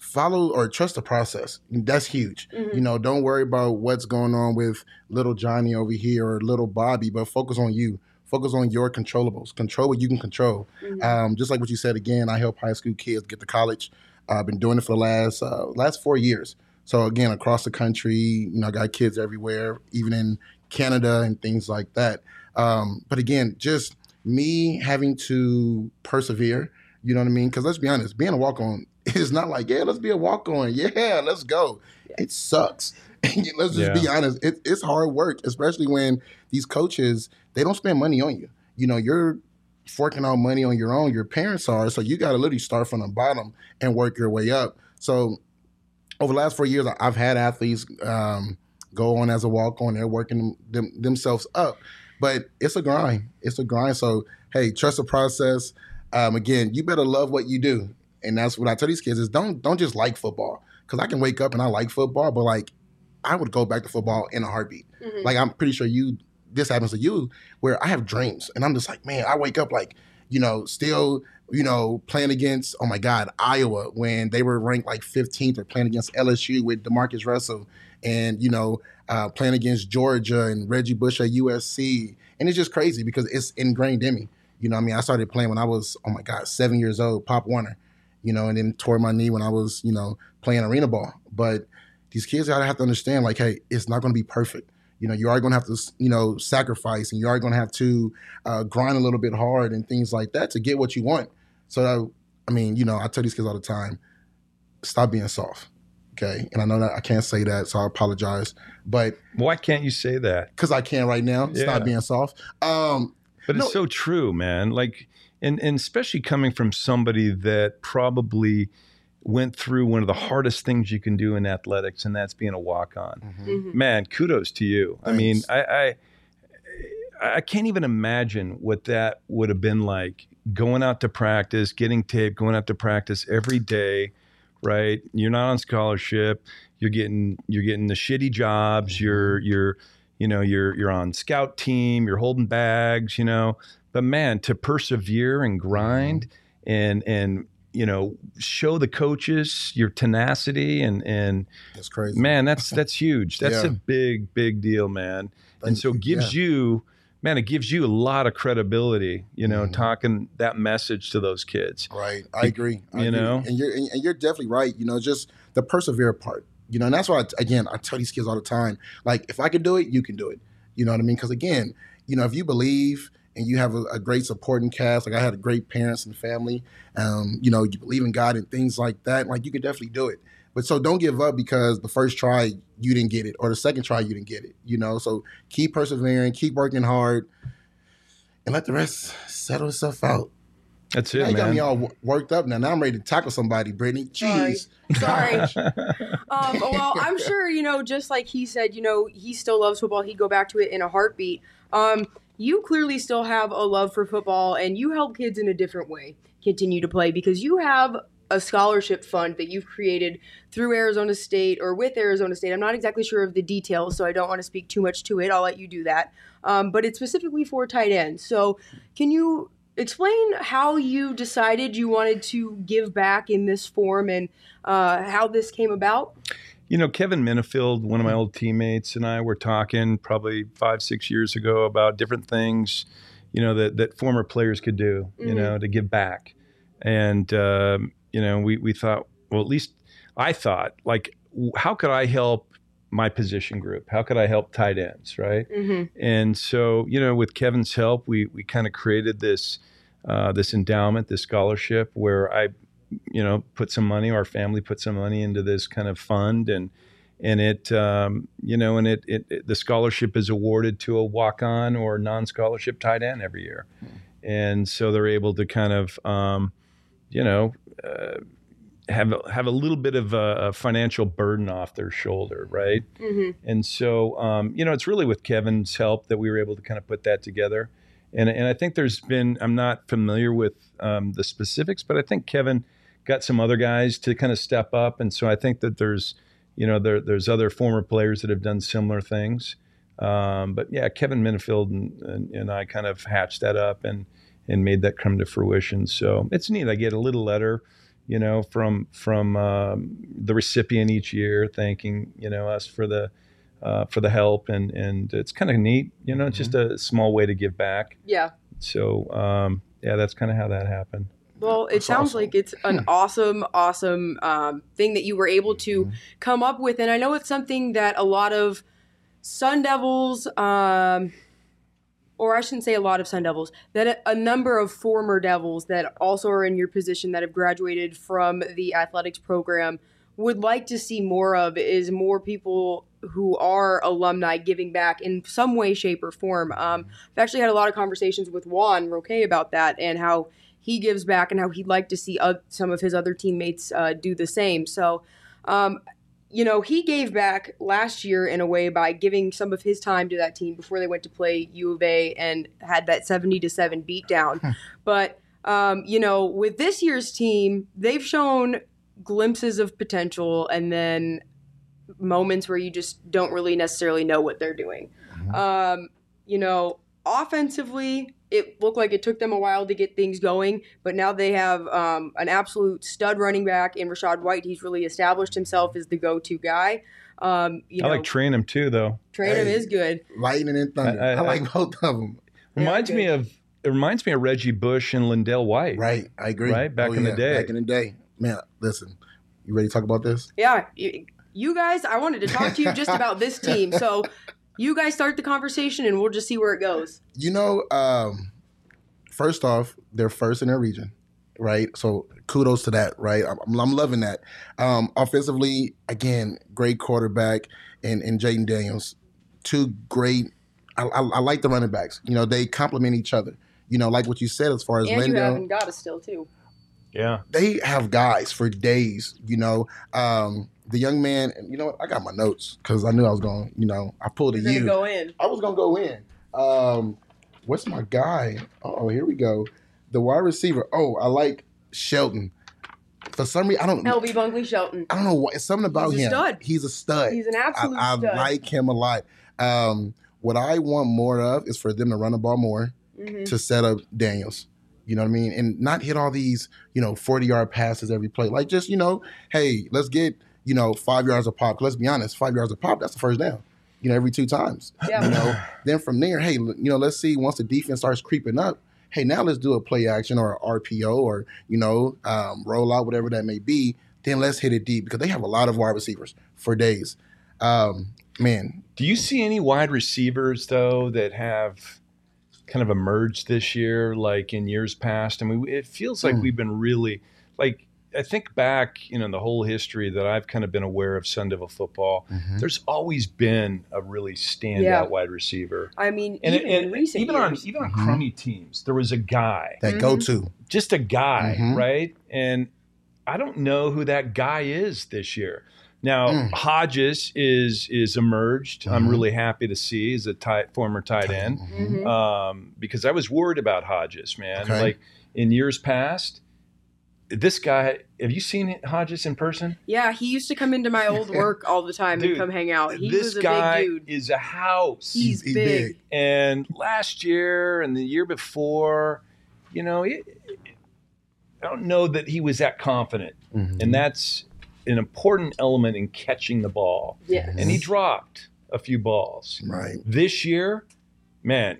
follow or trust the process. That's huge. Mhm. You know, don't worry about what's going on with little Johnny over here or little Bobby, but focus on you. focus on your controllables. Control what you can control. Mhm. Um, just like what you said again, I help high school kids get to college. I've been doing it for the last uh, last four years. So again, across the country, you know, I got kids everywhere, even in Canada and things like that. Um, but again, just me having to persevere. You know what I mean? Because let's be honest, being a walk on *laughs* is not like, yeah, let's be a walk on. *laughs* Yeah, let's go. It sucks. *laughs* let's just be honest. It, it's hard work, especially when these coaches they don't spend money on you. You know, you're forking out money on your own. Your parents are, so you got to literally start from the bottom and work your way up. So over the last four years, I- I've had athletes um, go on as a walk on. They're working them, themselves up, but it's a grind. It's a grind. So hey, trust the process. Um, again, you better love what you do, and that's what I tell these kids: is don't don't just like football because I can wake up and I like football, but like I would go back to football in a heartbeat. Mhm. Like I'm pretty sure you this happens to you where I have dreams and I'm just like, man, I wake up like, you know, still, you know, playing against, oh my God, Iowa when they were ranked like 15th or playing against LSU with JaMarcus Russell and, you know, uh, playing against Georgia and Reggie Bush at USC. And it's just crazy because it's ingrained in me. You know, I mean, I started playing when I was, oh my God, seven years old, Pop Warner, you know, and then tore my knee when I was, you know, playing arena ball. But these kids gotta have to understand, like, hey, it's not gonna be perfect. You know, you are gonna have to, you know, sacrifice, and you are gonna have to uh, grind a little bit hard and things like that to get what you want. So, I mean, you know, I tell these kids all the time, stop being soft. Okay, and I know that I can't say that, so I apologize. But Why can't you say that? because I can right now, Yeah. stop being soft. Um, But No. it's so true, man. Like, and and especially coming from somebody that probably went through one of the hardest things you can do in athletics, and that's being a walk on. Mhm. Man, kudos to you. I mean, I, I I can't even imagine what that would have been like going out to practice, getting tape, going out to practice every day, right? You're not on scholarship. You're getting you're getting the shitty jobs. You're you're you know you're you're on scout team. You're holding bags. You know, but man, to persevere and grind and and you know show the coaches your tenacity and and it's crazy. man that's *laughs* that's huge that's Yeah. a big big deal man and so gives you man it gives you a lot of credibility you know Mhm. talking that message to those kids Right. I agree. I you agree. know? and you're and and you're definitely right. You know, just the persevere part. You know, and that's why I, again I tell these kids all the time. Like, if I can do it, you can do it. You know what I mean? Because again, you know, if you believe and you have a, a great supporting cast, like I had a great parents and family, um, you know, you believe in God and things like that, like you can definitely do it. But so don't give up because the first try you didn't get it, or the second try you didn't get it. You know, so keep persevering, keep working hard, and let the rest settle itself out. that's Now it you got me all worked up now. Now I'm ready to tackle somebody, Brittany. Sorry. Jeez. Sorry. Gosh. *laughs* Um, well, I'm sure you know. Just like he said, you know, he still loves football. He'd go back to it in a heartbeat. Um, you clearly still have a love for football, and you help kids in a different way continue to play because you have a scholarship fund that you've created through Arizona State or with Arizona State. I'm not exactly sure of the details, so I don't want to speak too much to it. I'll let you do that. Um, but it's specifically for tight ends. So, can you explain how you decided you wanted to give back in this form and uh, how this came about? you know kevin minifield one of my old teammates and i were talking probably five six years ago about different things you know that, that former players could do you Mhm. know to give back and um, you know we, we thought well at least i thought like how could i help my position group how could i help tight ends right Mm-hmm. and so, you know, with Kevin's help, we we kind of created this uh, this endowment, this scholarship, where I, you know, put some money, our family put some money into this kind of fund, and and it, um, you know, and it, it, it the scholarship is awarded to a walk on or non scholarship tight end every year, and so they're able to kind of, um, you know. Uh, have a, have a little bit of a, a financial burden off their shoulder, right? Mm-hmm. And so, um, you know, it's really with Kevin's help that we were able to kind of put that together. And, and I think there's been, I'm not familiar with um, the specifics, but I think Kevin got some other guys to kind of step up. And so I think that there's, you know, there, there's other former players that have done similar things. Um, but yeah, Kevin Minifield and, and, and I kind of hatched that up and, and made that come to fruition. So it's neat. I get a little letter, you know, from from um, the recipient each year, thanking you know us for the uh, for the help, and and it's kind of neat. You know, it's just a small way to give back. Yeah. So um, yeah, that's kind of how that happened. Well, it That's sounds awesome. like it's an *clears throat* awesome, awesome um, thing that you were able to come up with, and I know it's something that a lot of Sun Devils, um, or I shouldn't say a lot of Sun Devils, that a, number of former Devils that also are in your position that have graduated from the athletics program would like to see more of is more people who are alumni giving back in some way, shape, or form. Um, I've actually had a lot of conversations with Juan Roque about that and how he gives back and how he'd like to see uh, some of his other teammates uh, do the same. So, um, you know, he gave back last year in a way by giving some of his time to that team before they went to play U of A and had that 70 to 7 beatdown. but, um, you know, with this year's team, they've shown glimpses of potential and then moments where you just don't really necessarily know what they're doing. Um, you know, offensively, it looked like it took them a while to get things going, but now they have um, an absolute stud running back in Rachaad White. He's really established himself as the go-to guy. Um, you I know, like Trayanum too, though. Trayanum Hey. is good. Lightning and thunder. I- I, I- like both of them. Yeah, Reminds me of it reminds me of Reggie Bush and LenDale White. Right, I agree. Right, back Oh, in the day. Back in the day, man. Listen, you ready to talk about this? Yeah, y- you guys, I wanted to talk to you just *laughs* about this team. So you guys start the conversation, and we'll just see where it goes. You know, um, first off, they're first in their region, right? So kudos to that, right? I'm, I'm loving that. Um, offensively, again, great quarterback and, and Jayden Daniels, two great. I, I, I like the running backs. You know, they complement each other. You know, like what you said as far as And you haven't got us still too. Yeah. they have guys for days. You know, um, the young man. And you know what? I got my notes because I knew I was going. You know, I pulled a You're U. go in. I was gonna go in. Um, what's my guy? Oh, here we go. The wide receiver. Oh, I like Shelton. For some reason, I don't. LV Bunkley Shelton. I don't know what. It's something about He's a him. stud. He's a stud. He's an absolute I, I stud. like him a lot. Um, what I want more of is for them to run the ball more Mhm. to set up Daniels. You know what I mean? And not hit all these, you know, 40 yard passes every play. Like just, you know, hey, let's get, you know, five yards of pop. Let's be honest, five yards of pop, that's the first down, you know, every two times. Yeah. You know, *sighs* then from there, hey, you know, let's see once the defense starts creeping up, hey, now let's do a play action or a RPO or, you know, um, roll out, whatever that may be. Then let's hit it deep because they have a lot of wide receivers for days. Um, man, Do you see any wide receivers though that have kind of emerged this year, like in years past? I mean, it feels like Mm. we've been really like. I think back, you know, in the whole history that I've kind of been aware of Sun Devil football. There's always been a really standout Yeah. wide receiver, I mean, and, even and in recent even years. on even on Mhm. crummy teams, there was a guy, that Mhm. go to. just a guy, Mhm. right? And I don't know who that guy is this year. Now Mm. Hodges is is emerged. I'm Mhm. really happy to see as a tight, former tight end Mhm. um, because I was worried about Hodges, man. Okay. Like in years past, this guy. Have you seen Hodges in person? Yeah, he used to come into my old *laughs* work all the time Dude, and come hang out. He this was a guy big dude. is a house. He's, he's big. big. And last year and the year before, you know, it, I don't know that he was that confident. Mhm. And that's an important element in catching the ball. Yeah. And he dropped a few balls. Right. This year, man,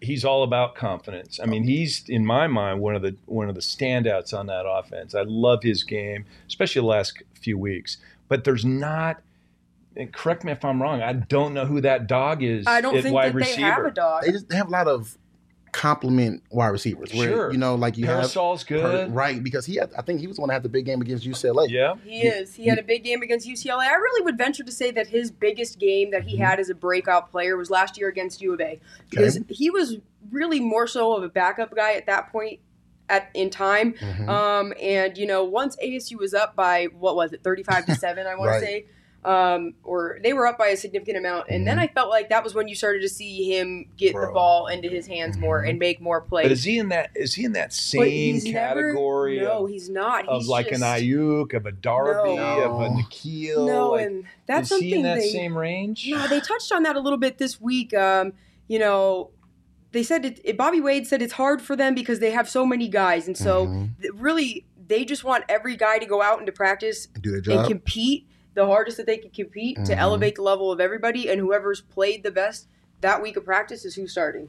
he's all about confidence. I mean, he's in my mind one of the one of the standouts on that offense. I love his game, especially the last few weeks. But there's not and correct me if I'm wrong. I don't know who that dog is I don't at think wide that receiver. they have a dog. They just they have a lot of compliment wide receivers. Where, Sure. You know, like you Pearsall's have good. right because he had. I think he was the one that had the big game against UCLA. Yeah. He is. He had a big game against UCLA. I really would venture to say that his biggest game that he had as a breakout player was last year against U of A because he was really more so of a backup guy at that point at in time. Mhm. Um, and you know, once ASU was up by what was it, thirty-five to seven, I want Right. to say, um, or they were up by a significant amount. And then Mhm. I felt like that was when you started to see him get the ball into his hands more Mhm. and make more plays. But is he in that is he in that same he's never- category no, of, he's not. of He's like just, an Aiyuk, of a Darby, No. of a N'Keal? No, like, and that's is he something in that they, same range? No, they touched on that a little bit this week. Um, you know, they said it, it. Bobby Wade said it's hard for them because they have so many guys, and so Mhm. th- really they just want every guy to go out into practice do their and job. compete the hardest that they could compete to Mhm. elevate the level of everybody, and whoever's played the best that week of practice is who's starting.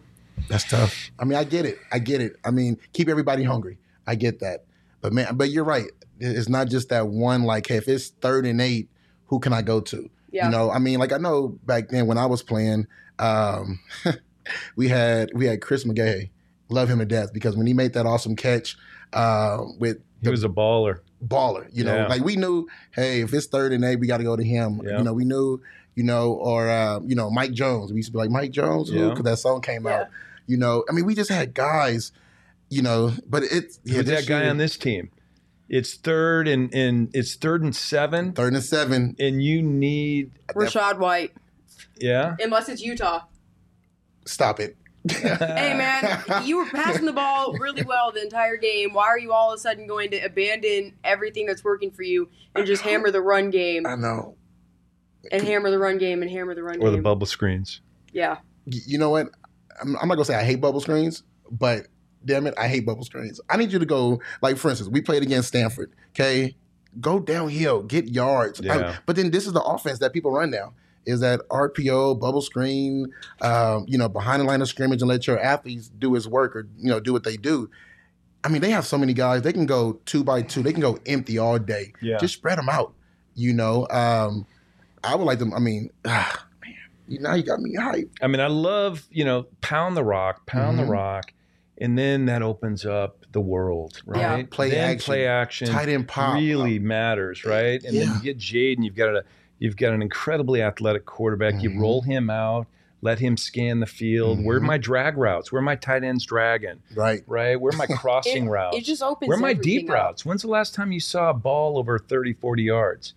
That's tough. I mean, I get it. I get it. I mean, keep everybody hungry. I get that. But man, but you're right. It's not just that one. Like, hey, if it's third and eight, who can I go to? Yeah. You know, I mean, like I know back then when I was playing, um, *laughs* we had we had Chris McGaha. Love him to death because when he made that awesome catch uh, with He was a baller. baller. You know, Yeah. like we knew, hey, if it's third and eight, we got to go to him. Yeah. You know, we knew, you know, or uh, you know, Mike Jones. We used to be like Mike Jones, Yeah. because that song came Yeah. out. You know, I mean, we just had guys. You know, but it's yeah, Who's that guy year, on this team? It's third and and it's third and seven, third and seven. and you need Rachaad White, yeah. unless it's Utah. Stop it. *laughs* Hey man, you were passing the ball really well the entire game. Why are you all of a sudden going to abandon everything that's working for you and just hammer the run game I know. and hammer the run game and hammer the run game. Or the bubble screens. yeah. You know what? I'm, I'm not gonna say I hate bubble screens, but damn it, I hate bubble screens. I need you to go. Like for instance, we played against Stanford. Okay, go downhill, get yards. I- Yeah. but then this is the offense that people run now. Is that RPO, bubble screen, um, you know, behind the line of scrimmage and let your athletes do his work or you know do what they do. I mean, they have so many guys. They can go two by two. They can go empty all day. Yeah. Just spread them out. You know, um, I would like them. I mean, ah, *sighs* man, you now you got me hyped. I mean, I love, you know, pound the rock, pound Mhm. the rock, and then that opens up the world, Yeah. right? Play then action. play action Tight end pop. really matters, right? And then you get Jade, and you've got a you've got an incredibly athletic quarterback. Mhm. You roll him out, let him scan the field. Where are Mhm. my drag routes? Where are my tight ends dragging? Right. Right? Where are my *laughs* crossing It, routes? it just opens Where are my deep up. routes? When's the last time you saw a ball over 30, 40 yards?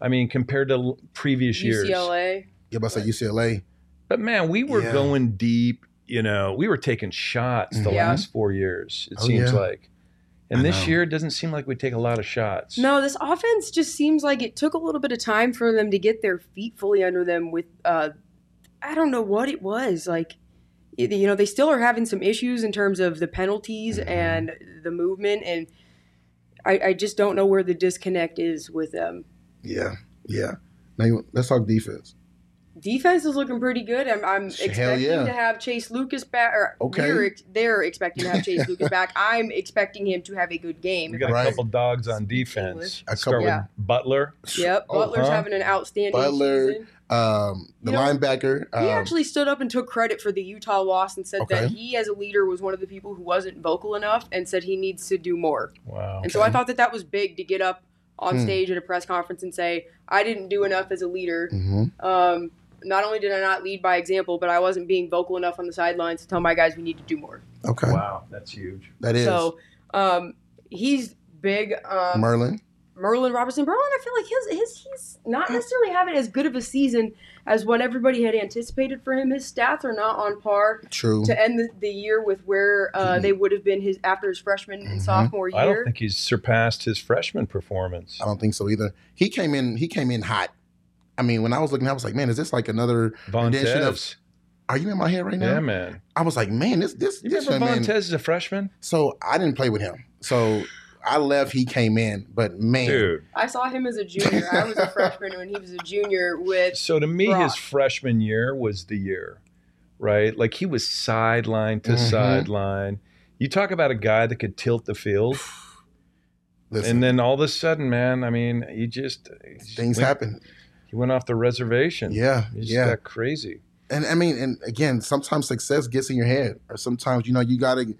I mean, compared to l- previous years. UCLA. Yeah, but I say UCLA. But man, we were Yeah. going deep. You know, we were taking shots the Yeah. last four years. It Oh, seems yeah. like, and I this know. year it doesn't seem like we take a lot of shots. No, this offense just seems like it took a little bit of time for them to get their feet fully under them with uh I don't know what it was. Like you know, they still are having some issues in terms of the penalties Mhm. and the movement and I, I just don't know where the disconnect is with them. Yeah. Yeah. Now you, let's talk defense. Defense is looking pretty good. I'm, I'm expecting yeah. to have Chase Lucas back. Or Okay. we're they're expecting to have Chase *laughs* Lucas back. I'm expecting him to have a good game. we got Right. a couple dogs on defense. A Start couple- with Yeah. Butler. Yep, Oh, Butler's huh? having an outstanding Butler, season. Um, the You know, linebacker. Um, He actually stood up and took credit for the Utah loss and said that he, as a leader, was one of the people who wasn't vocal enough and said he needs to do more. Wow. And so I thought that that was big to get up on Hmm. stage at a press conference and say, I didn't do enough as a leader. mhm. Um, not only did I not lead by example, but I wasn't being vocal enough on the sidelines to tell my guys we need to do more. Okay. Wow, that's huge. That is So um, he's big. Um, Merlin. Merlin Robertson. Merlin, I feel like his his he's not necessarily having as good of a season as what everybody had anticipated for him. His stats are not on par True. to end the, the year with where uh, Mhm. they would have been his after his freshman and Mhm. sophomore year. I don't think he's surpassed his freshman performance. I don't think so either. He came in. He came in hot. I mean, when I was looking, I was like, man, is this like another? rendition of- Are you in my head right now? Yeah, man. I was like, man, this this You this remember young man. Vontaze as a freshman? So I didn't play with him. So I left. He came in, but man, Dude. I saw him as a junior. I was a *laughs* freshman when he was a junior with So to me, Brock. his freshman year was the year, right? Like he was sideline to Mhm. sideline. You talk about a guy that could tilt the field, *sighs* listen, and then all of a sudden, man, I mean, he just he just things went, happen. He went off the reservation. Yeah, he just yeah. got crazy. and I mean, and again, sometimes success gets in your head, or sometimes you know you got to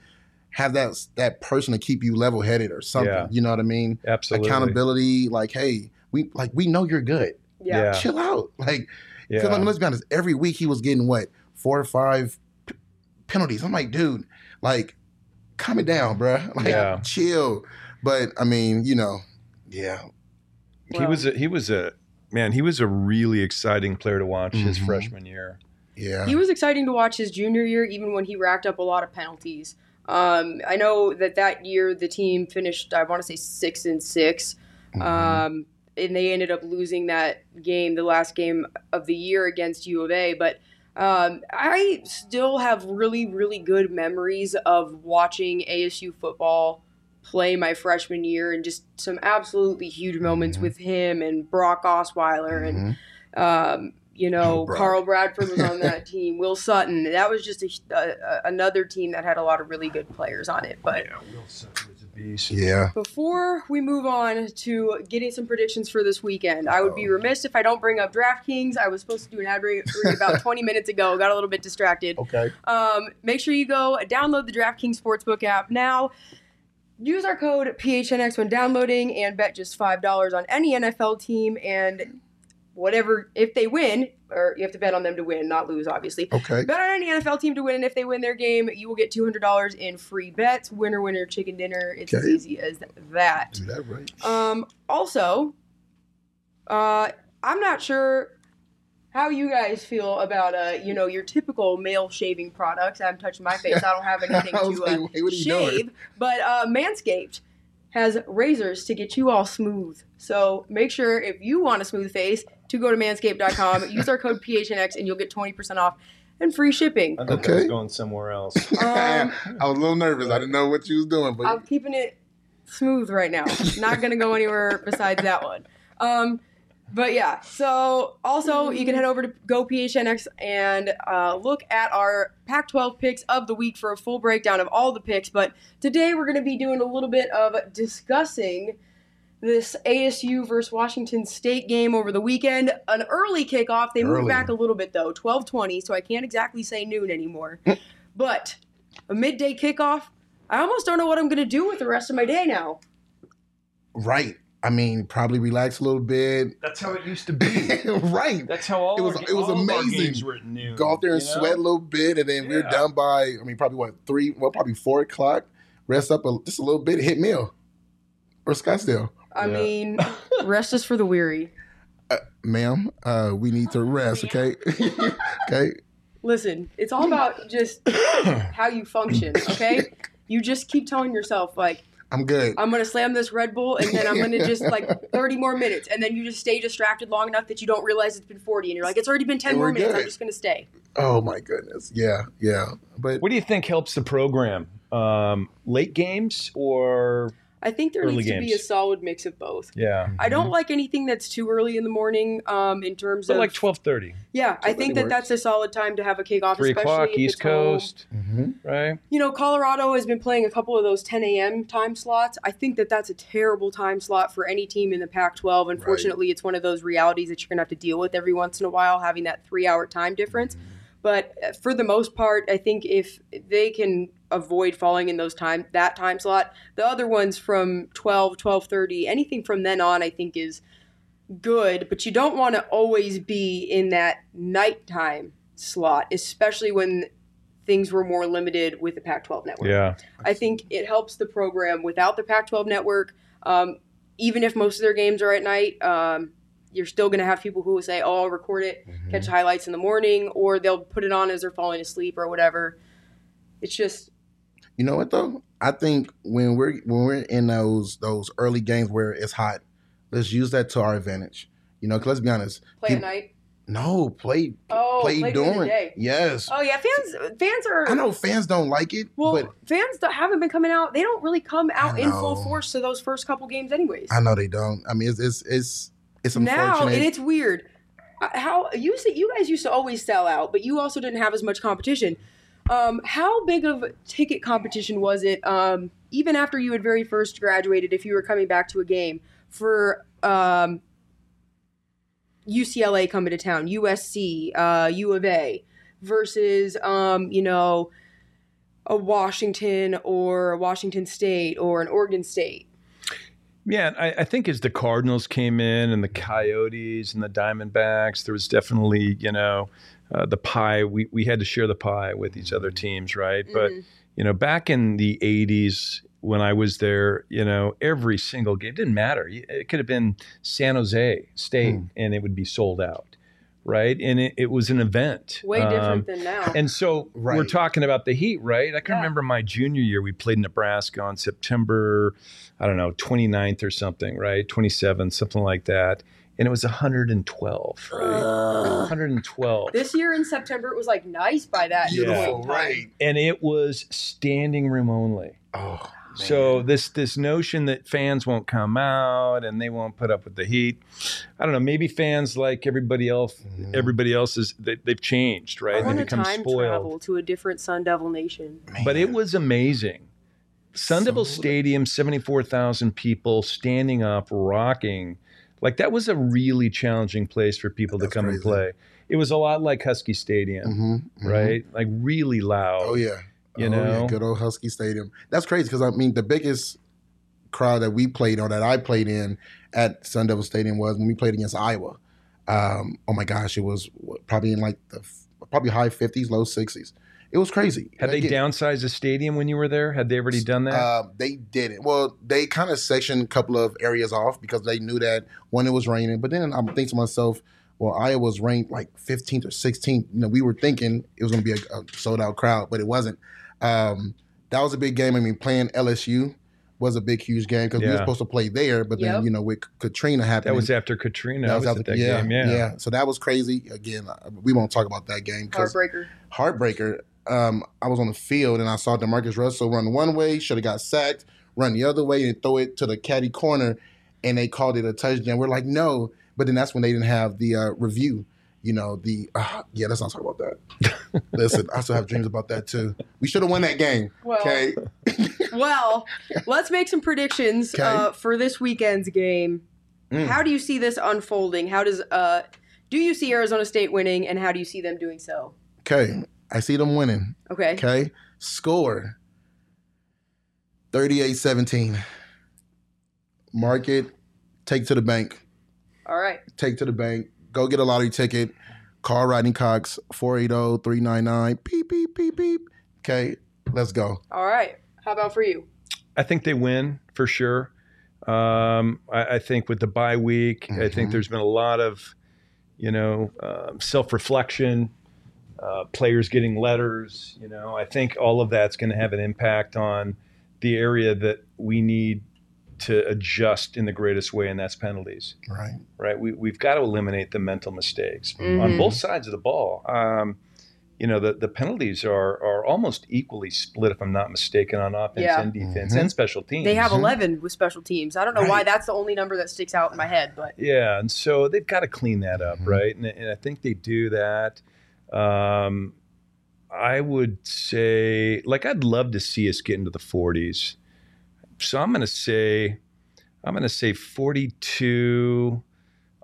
have that that person to keep you level headed, or something. Yeah. You know what I mean? Absolutely. Accountability, like, hey, we like we know you're good. yeah. Yeah. Chill out, like. Yeah. Because I mean, let's be honest. Every week he was getting what four or five p- penalties. I'm like, dude, like, calm it down, bruh. *laughs* Like, Yeah. chill. But I mean, you know, yeah, he was a, he was a man. He was a really exciting player to watch his Mhm. freshman year. yeah. He was exciting to watch his junior year, even when he racked up a lot of penalties. Um, I know that that year the team finished, I want to say six and 6 Mhm. um, and they ended up losing that game, the last game of the year against U of A. But um, I still have really, really good memories of watching ASU football play my freshman year and just some absolutely huge moments Mhm. with him and Brock Osweiler and Mhm. um, you know Brock. Carl Bradford was on *laughs* that team. Will Sutton. That was just a, a, a- another team that had a lot of really good players on it. But Yeah, Will Sutton was a beast. yeah. before we move on to getting some predictions for this weekend, I would be remiss if I don't bring up DraftKings. I was supposed to do an ad read about *laughs* 20 minutes ago. Got a little bit distracted. Okay. Um, make sure you go download the DraftKings Sportsbook app now. Use our code PHNX when downloading and bet just $5 on any NFL team and whatever, if they win, or you have to bet on them to win, not lose, obviously. Okay. Bet on any NFL team to win, and if they win their game, you will get $200 in free bets. Winner, winner, chicken dinner. It's as easy as that. Do that right. Um, also, uh, I'm not sure how you guys feel about uh, you know, your typical male shaving products. I'm touching my face. I don't have *laughs* anything to like, uh, wait, what doing? shave, but uh, Manscaped has razors to get you all smooth. So make sure if you want a smooth face to go to manscaped.com, use our code PHNX, and you'll get 20% off and free shipping. I thought that was going somewhere else. Um, *laughs* I was a little nervous. I didn't know what you was doing, but I'm keeping it smooth right now. Not gonna go anywhere besides that one. Um, but yeah. So also, you can head over to GoPHNX and uh, look at our Pac-12 picks of the week for a full breakdown of all the picks. But today we're gonna be doing a little bit of discussing this ASU versus Washington State game over the weekend. An early kickoff. They moved back a little bit though, twelve twenty. So I can't exactly say noon anymore. *laughs* but a midday kickoff. I almost don't know what I'm gonna do with the rest of my day now. right. I mean, probably relax a little bit. That's how it used to *laughs* be. right. That's how all It was- our, it was all of our amazing. games were at noon. Go out there and you know? sweat a little bit, and then we're Yeah. done by. I mean, probably what three? Well, probably four o'clock. Rest up a, just a little bit. Hit Mill or Scottsdale, I Yeah. mean, *laughs* rest is for the weary. ma'am. Uh, we need to rest. Okay. *laughs* okay. Listen, it's all about just *coughs* how you function, okay? You just keep telling yourself, like, I'm good. I'm gonna slam this Red Bull and then I'm gonna just like *laughs* 30 more minutes. And then you just stay distracted long enough that you don't realize it's been 40. And you're like, it's already been 10 And more we're minutes. I'm just gonna stay. Oh my goodness. Yeah. Yeah. But What do you think helps the program? Um, late games or I think there Early needs to be a solid mix of both. yeah, I don't like anything that's too early in the morning um, in terms but of. like twelve thirty, yeah, I think that works. that's a solid time to have a kickoff. three especially o'clock, if East it's home. Coast, Mhm. right? You know, Colorado has been playing a couple of those 10 a.m. time slots. I think that that's a terrible time slot for any team in the Pac 12. Unfortunately, it's one of those realities that you're going to have to deal with every once in a while, having that three hour time difference. But uh, for the most part, I think if they can avoid falling in those time that time slot, the other ones from 12, 12:30, anything from then on, I think is good. But you don't want to always be in that nighttime slot, especially when things were more limited with the Pac-12 network. Yeah, I think it helps the program without the Pac-12 network. Um, even if most of their games are at night, um, you're still going to have people who will say, "Oh, I'll record it, Mm-hmm. catch highlights in the morning," or they'll put it on as they're falling asleep or whatever. It's just You know what though? I think when we're when we're in those those early games where it's hot, let's use that to our advantage. You know, 'cause let's be honest. play at night. No, play Oh, play, play during the during. day. Yes. Oh yeah, fans fans are. I know fans don't like it, Well, but fans haven't been coming out. They don't really come out in full force to those first couple games, anyways. I know they don't. I mean, it's it's it's it's now and it's weird Uh, how you see you guys used to always sell out but you also didn't have as much competition um, how big of a ticket competition was it um, even after you had very first graduated if you were coming back to a game for um, ucla coming to town usc uh, u of a versus um, you know a washington or a washington state or an oregon state yeah. I, I think as the Cardinals came in and the Coyotes and the Diamondbacks, there was definitely you know uh, the pie. We we had to share the pie with these other teams, right? But Mhm. you know, back in the '80s when I was there, you know, every single game didn't matter. It could have been San Jose State, Hmm. and it would be sold out, right? And it, it was an event. way Um, different than now and so we're talking about the heat, right? I can Yeah. remember my junior year, we played Nebraska on September, I don't know, 29th or something, right? 27th, something like that. And it was 112, right? 112. This year in September, it was like nice by that Yeah. point in beautiful, time. right? And it was standing room only. Oh, So this this notion that fans won't come out and they won't put up with the heat, I don't know. Maybe fans like everybody else, Mm-hmm. everybody else is they, they've changed, right? I They want to become time spoiled. travel to a different Sun Devil nation. But it was amazing. Sun Devil So- Stadium, 74,000 people standing up, rocking. Like that was a really challenging place for people That's to come and play. It was a lot like Husky Stadium, Mhm, mhm. right? Like really loud. Oh yeah. You oh, know? yeah. good old Husky Stadium. That's crazy because I mean the biggest crowd that we played on that I played in at Sun Devil Stadium was when we played against Iowa. Um, oh my gosh, it was probably in like the probably high fifties, low sixties. It was crazy. Had they Again, downsized the stadium when you were there? Had they already done that? Uh, they didn't. Well, they kind of sectioned a couple of areas off because they knew that when it was raining. But then I'm thinking to myself, well, Iowa was ranked like 15th or 16th. You know, we were thinking it was going to be a, a sold out crowd, but it wasn't. Um, that was a big game. I mean, playing LSU was a big, huge game because we were supposed to play there, but then Yep. you know with Katrina happened. that was after Katrina. that I was, after- that yeah, game. Yeah. Yeah. So that was crazy. Again, uh, we won't talk about that game Heartbreaker. heartbreaker. Um, I was on the field and I saw JaMarcus Russell run one way, should have got sacked, run the other way and throw it to the caddy corner, and they called it a touchdown. We're like, no, but then that's when they didn't have the uh, review. You know, the uh, yeah, let's not talk about that. *laughs* Listen, I still have dreams about that too. We should have won that game. Well, Okay, *laughs* well, let's make some predictions Okay. uh, for this weekend's game. Mm. How do you see this unfolding? How does uh, do you see Arizona State winning, and how do you see them doing so? okay. I see them winning. Okay. Okay, score 38-17. Mark it, take to the bank. All right. take to the bank, go get a lottery ticket, call Rodney Cox, oh, 480-399, beep, beep, beep, beep. Okay, let's go. All right. How about for you? I think they win for sure. Um, I, I think with the bye week, I think Mhm. there's been a lot of, you know, um, self reflection, uh, players getting letters. You know, I think all of that's going to have an impact on the area that we need to adjust in the greatest way, and that's penalties. Right. Right? We, we've got to eliminate the mental mistakes on Mhm. both sides of the ball. Um, you know, the, the penalties are are almost equally split, if I'm not mistaken, on offense Yeah. and defense Mhm. and special teams. They have Mhm. 11 with special teams. I don't know why that's the only number that sticks out in my head, but Yeah, and so they've got to clean that up, Mhm. right? And, and I think they do that. Um, I would say, like, I'd love to see us get into the 40s. So I'm going to say, I'm going to say 42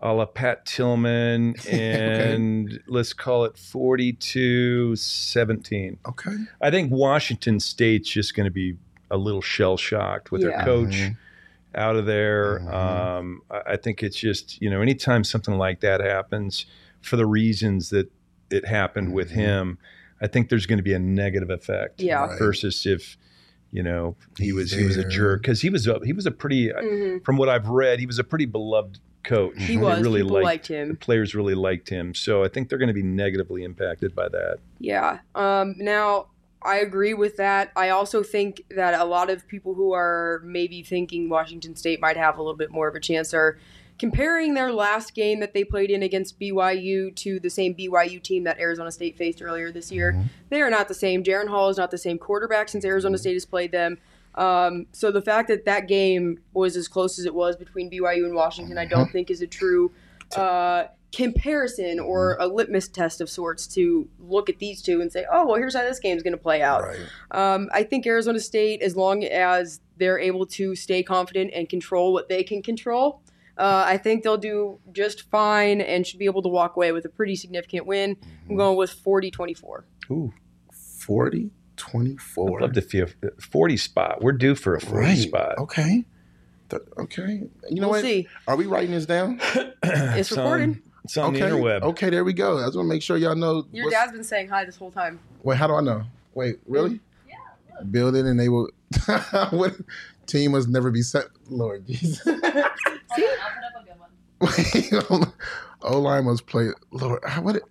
a la Pat Tillman, *laughs* and let's call it 42 17. Okay. I think Washington State's just going to be a little shell shocked with Yeah. their coach Mhm. out of there. Mhm. Um, I, I think it's just you know anytime something like that happens for the reasons that it happened with Mhm. him, I think there's going to be a negative effect. Yeah. Right. Versus if you know he He's was he was a there. jerk because he was a, he was a pretty Mhm. from what I've read he was a pretty beloved coach. he was. Really People liked, liked the him. players really liked him. So I think they're going to be negatively impacted by that. Yeah. Um, now, I agree with that. I also think that a lot of people who are maybe thinking Washington State might have a little bit more of a chance are comparing their last game that they played in against BYU to the same BYU team that Arizona State faced earlier this year. Mhm. They are not the same. Jaren Hall is not the same quarterback since Arizona State has played them. Um, so the fact that that game was as close as it was between BYU and Washington, I don't think is a true uh, comparison or a litmus test of sorts to look at these two and say, oh, well, here's how this game's going to play out. Right. Um, I think Arizona State, as long as they're able to stay confident and control what they can control, uh, I think they'll do just fine and should be able to walk away with a pretty significant win. I'm going with 40 24. Ooh, 40, I'd love to feel 40 spot. We're due for a 40 Right. spot. Okay. Th- Okay. You know we'll what? see. Are we writing this down? *coughs* It's on- recorded. It's on okay. the interweb. Okay, there we go. I just want to make sure y'all know. Your dad's been saying hi this whole time. Wait, how do I know? Wait, really? Yeah. Build it and they will. *laughs* what team must never be set? Lord Jesus. *laughs* Hold on, I'll put up a good one. *laughs* O line must play. Lord, how- what? It,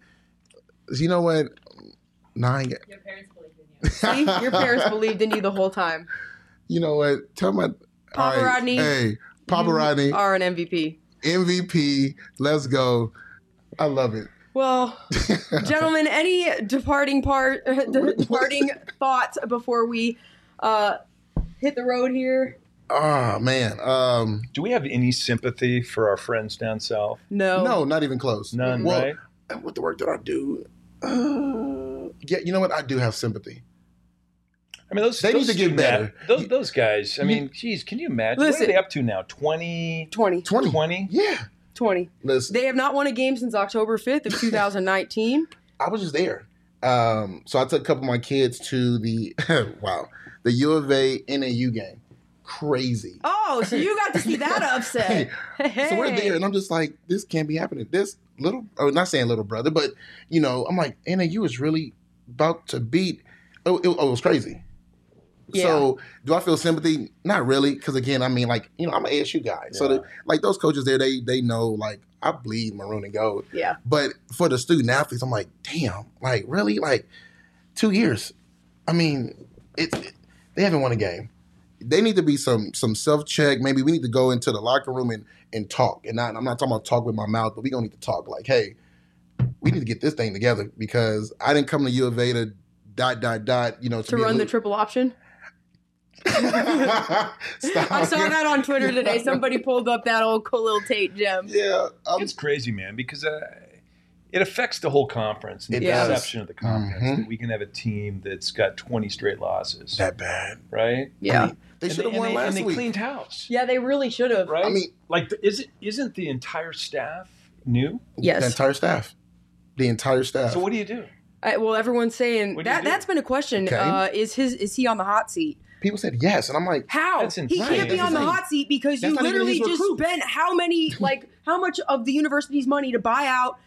you know what? Nine. Your parents believed in you. *laughs* See, your parents believed in you the whole time. You know what? Tell my. Papa all Rodney. Hey, Papa You Rodney, are an MVP. MVP. Let's go. I love it. Well, *laughs* gentlemen, any departing part, departing thoughts before we uh, hit the road here? Oh man. Um, Do we have any sympathy for our friends down south? No. no, not even close. None, Well, right? and What the work that I do? Uh, yeah, you know what? I do have sympathy. I mean, those They need to get better. ath- Those those guys. I mean, geez, can you imagine? what Listen. are they up to now? 20, 20. 20. 20? Yeah. 20. Listen, They have not won a game since October 5th of *laughs* 2019. I was just there. Um, so I took a couple of my kids to the *laughs* wow, the U of A NAU game. Crazy. Oh, so you got to see that *laughs* upset. So we're there, and I'm just like, this can't be happening. This little, oh, not saying little brother, but you know, I'm like, NAU is really about to beat. Oh, it, oh, it was crazy. Yeah. So, do I feel sympathy? Not really, because again, I mean, like, you know, I'm an ASU guy, so the, like those coaches there, they they know, like, I bleed maroon and gold. Yeah. But for the student athletes, I'm like, damn, like really, like two years. I mean, it, it- they haven't won a game. They need to be some some self check. Maybe we need to go into the locker room and and talk. And not, I'm not talking about talk with my mouth, but we gonna need to talk. Like, hey, we need to get this thing together because I didn't come to U of A to dot dot dot. You know, to, To be a run the triple option. *laughs* Stop. I saw that on Twitter today. Somebody pulled up that old Khalil Tate gem. Yeah, um, It's crazy, man, because uh, it affects the whole conference and the does. perception of the conference Mhm. that we can have a team that's got 20 straight losses, that bad. right? Yeah. I mean, they And should have won they, last and they week. cleaned house, Yeah, they really should have. right? I mean, like, the, is it isn't the entire staff new? Yes. the entire staff, the entire staff. So what do you do? I, well, everyone's saying What do that do? that's been a question. Okay. Uh, is his is he on the hot seat? People said yes, and I'm like, How? That's he can't be That's on the hot seat because That's you literally just recruit. spent how many like how much of the university's money to buy out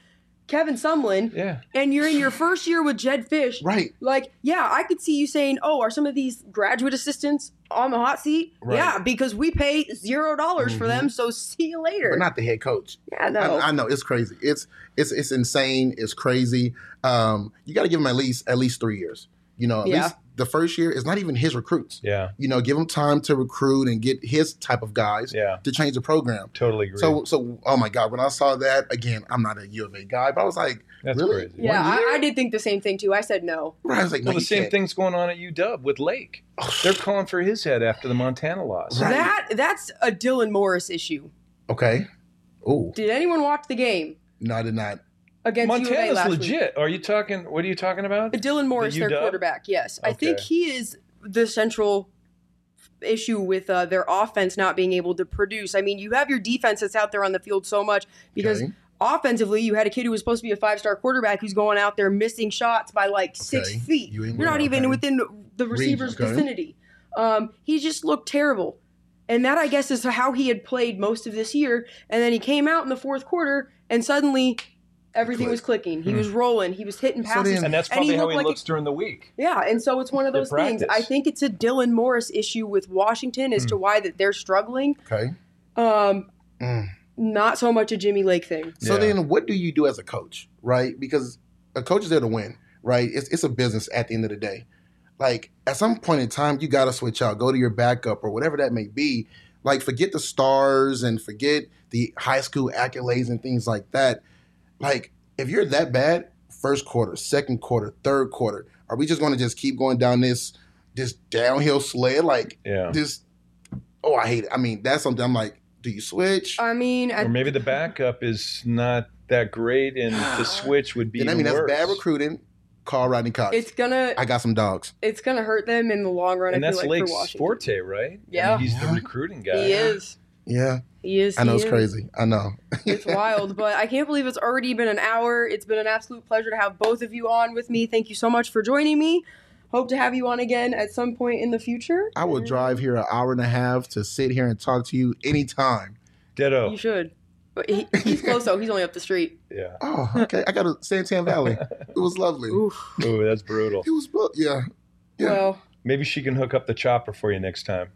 Kevin Sumlin, Yeah, and you're in your first year with Jedd Fisch. right. Like, yeah, I could see you saying, "Oh, are some of these graduate assistants on the hot seat?" Right. Yeah, because we pay zero dollars for Mhm. them. So see you later. but not the head coach. yeah, no. I, I know it's crazy. It's it's it's insane. It's crazy. Um, you got to give him at least at least three years. You know, at Yeah. least the first year is not even his recruits. yeah, You know, give him time to recruit and get his type of guys yeah. to change the program. Totally agree. So so oh my god, when I saw that again, I'm not a U of A guy, but I was like, That's really? crazy. yeah. I, I did think the same thing too. I said no. Right. I was like, no, Well, the same can't. thing's going on at UW with Lake. *sighs* They're calling for his head after the Montana loss. Right. That that's a Dylan Morris issue. Okay. Oh Did anyone watch the game no, I did not. Against U of A Montana's week? legit. Are you talking? What are you talking about? Dylan Morris, The their quarterback. Yes, I think he is the central issue with uh, their offense not being able to produce. I mean, you have your defense that's out there on the field so much because Okay. offensively, you had a kid who was supposed to be a five-star quarterback who's going out there missing shots by like six Okay. feet. You You're not even within the receiver's okay. vicinity. Um, he just looked terrible. And that, I guess, is how he had played most of this year. And then he came out in the fourth quarter, and suddenly everything was clicking. He was rolling. He was hitting passes. then- and that's and he how looked he like a- looks during the week. yeah, and so it's one of those things. I think it's a Dylan Morris issue with Washington as to why that they're struggling. Okay. Um, Mm. not so much a Jimmy Lake thing. So Yeah. then, what do you do as a coach, right? Because a coach is there to win, right? It's it's a business at the end of the day. Like at some point in time, you got to switch out, go to your backup or whatever that may be. Like forget the stars and forget the high school accolades and things like that. Like if you're that bad, first quarter, second quarter, third quarter, are we just going to just keep going down this this downhill sled? Like Yeah. this? Oh, I hate it. I mean, that's something I'm like. Do you switch? I mean, I, Or maybe the backup is not that great, and the *sighs* switch would be. Then I mean, even that's bad recruiting. Call Rodney Cox. it's gonna I got some dogs. it's gonna hurt them in the long run. And I that's feel like Lake's for Washington, forte, right? I Yeah. mean, he's the recruiting guy. he is. Yeah, He is. I know it's is. crazy. I know. *laughs* It's wild, but I can't believe it's already been an hour. It's been an absolute pleasure to have both of you on with me. Thank you so much for joining me. Hope to have you on again at some point in the future. I will drive here an hour and a half to sit here and talk to you anytime. Ditto. You should. But he, he's close though. He's only up the street. *laughs* Yeah. Oh, okay. I got a San Tan Valley. It was lovely. Oof. Ooh, that's brutal. It was, bu- yeah. Yeah. Well, Maybe she can hook up the chopper for you next time.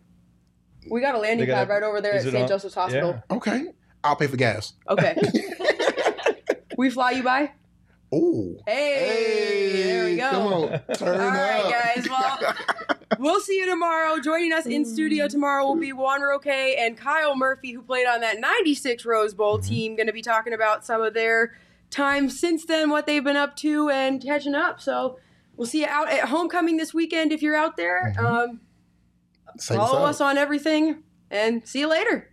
We got a landing got pad a- right over there at St. Joseph's Hospital. Okay. I'll pay for gas. Okay. *laughs* we fly you by? Oh. Hey, there we go. Come on. Turn All up. guys. Well, *laughs* we'll see you tomorrow. Joining us in studio tomorrow will be Juan Roque and Kyle Murphy, who played on that 96 Rose Bowl Mm-hmm. team. Going to be talking about some of their time since then, what they've been up to, and catching up. So we'll see you out at homecoming this weekend if you're out there. Mm-hmm. Um, Save Follow us on everything and see you later.